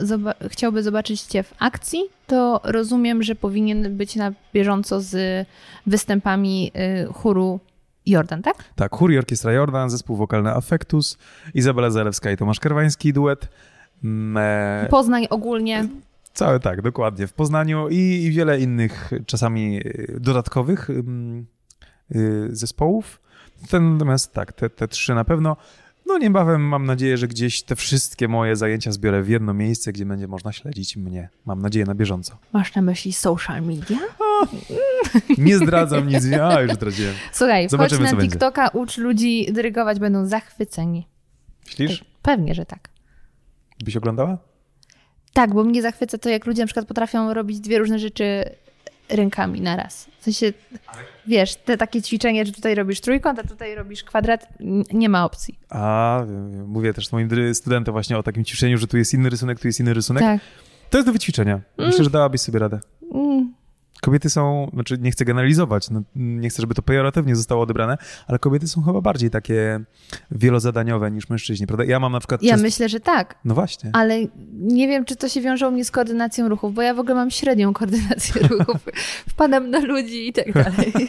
chciałby zobaczyć Cię w akcji, to rozumiem, że powinien być na bieżąco z występami y, chóru Jordan, tak? Tak, chór i orkiestra Jordan, zespół wokalny Affectus, Izabela Zalewska i Tomasz Kerwański, duet. Mm, e, Poznań ogólnie. Całe tak, dokładnie. W Poznaniu i, i wiele innych czasami y, dodatkowych ym, y, zespołów. Ten, natomiast tak, te, te trzy na pewno. No niebawem mam nadzieję, że gdzieś te wszystkie moje zajęcia zbiorę w jedno miejsce, gdzie będzie można śledzić mnie. Mam nadzieję na bieżąco. Masz na myśli social media? Nie zdradzam nic, ja już zdradziłem. Słuchaj, Zobaczymy, chodź na będzie. TikToka, ucz ludzi dyrygować, będą zachwyceni. Myślisz? Pewnie, że tak. Byś oglądała? Tak, bo mnie zachwyca to, jak ludzie na przykład potrafią robić dwie różne rzeczy rękami naraz. W sensie, wiesz, te takie ćwiczenie, że tutaj robisz trójkąt, a tutaj robisz kwadrat, nie ma opcji. A, mówię też moim dry- studentom właśnie o takim ćwiczeniu, że tu jest inny rysunek, tu jest inny rysunek. Tak. To jest do wyćwiczenia. Myślę, że dałabyś sobie radę. Mm, Kobiety są, znaczy nie chcę generalizować, no, nie chcę, żeby to pejoratywnie zostało odebrane, ale kobiety są chyba bardziej takie wielozadaniowe niż mężczyźni, prawda? Ja mam na przykład... Ja często- myślę, że tak. No właśnie. Ale nie wiem, czy to się wiąże u mnie z koordynacją ruchów, bo ja w ogóle mam średnią koordynację ruchów. Wpadam na ludzi i tak dalej.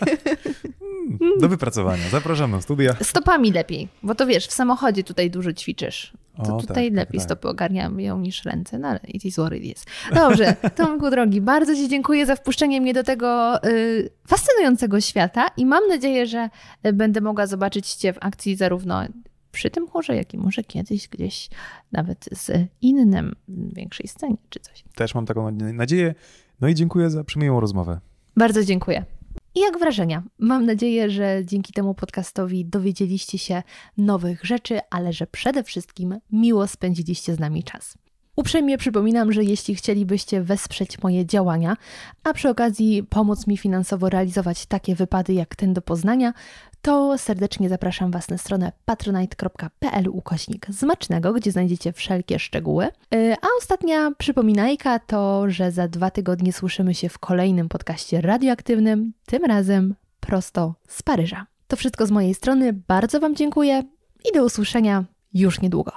Hmm, Do wypracowania. Zapraszam na studia. Stopami lepiej, bo to wiesz, w samochodzie tutaj dużo ćwiczysz. To O, tutaj tak, lepiej tak, tak. stopy ogarniają niż ręce, no ale it is what it is. Dobrze, Tomku drogi, bardzo Ci dziękuję za wpuszczenie mnie do tego y, fascynującego świata i mam nadzieję, że y, będę mogła zobaczyć Cię w akcji zarówno przy tym chórze, jak i może kiedyś gdzieś nawet z innym, większej scenie czy coś. Też mam taką nadzieję. No i dziękuję za przymiłą rozmowę. Bardzo dziękuję. I jak wrażenia? Mam nadzieję, że dzięki temu podcastowi dowiedzieliście się nowych rzeczy, ale że przede wszystkim miło spędziliście z nami czas. Uprzejmie przypominam, że jeśli chcielibyście wesprzeć moje działania, a przy okazji pomóc mi finansowo realizować takie wypady jak ten do Poznania, to serdecznie zapraszam Was na stronę patronite.pl ukośnik zmacznego, gdzie znajdziecie wszelkie szczegóły. Yy, A ostatnia przypominajka to, że za dwa tygodnie słyszymy się w kolejnym podcaście radioaktywnym, tym razem prosto z Paryża. To wszystko z mojej strony, bardzo Wam dziękuję i do usłyszenia już niedługo.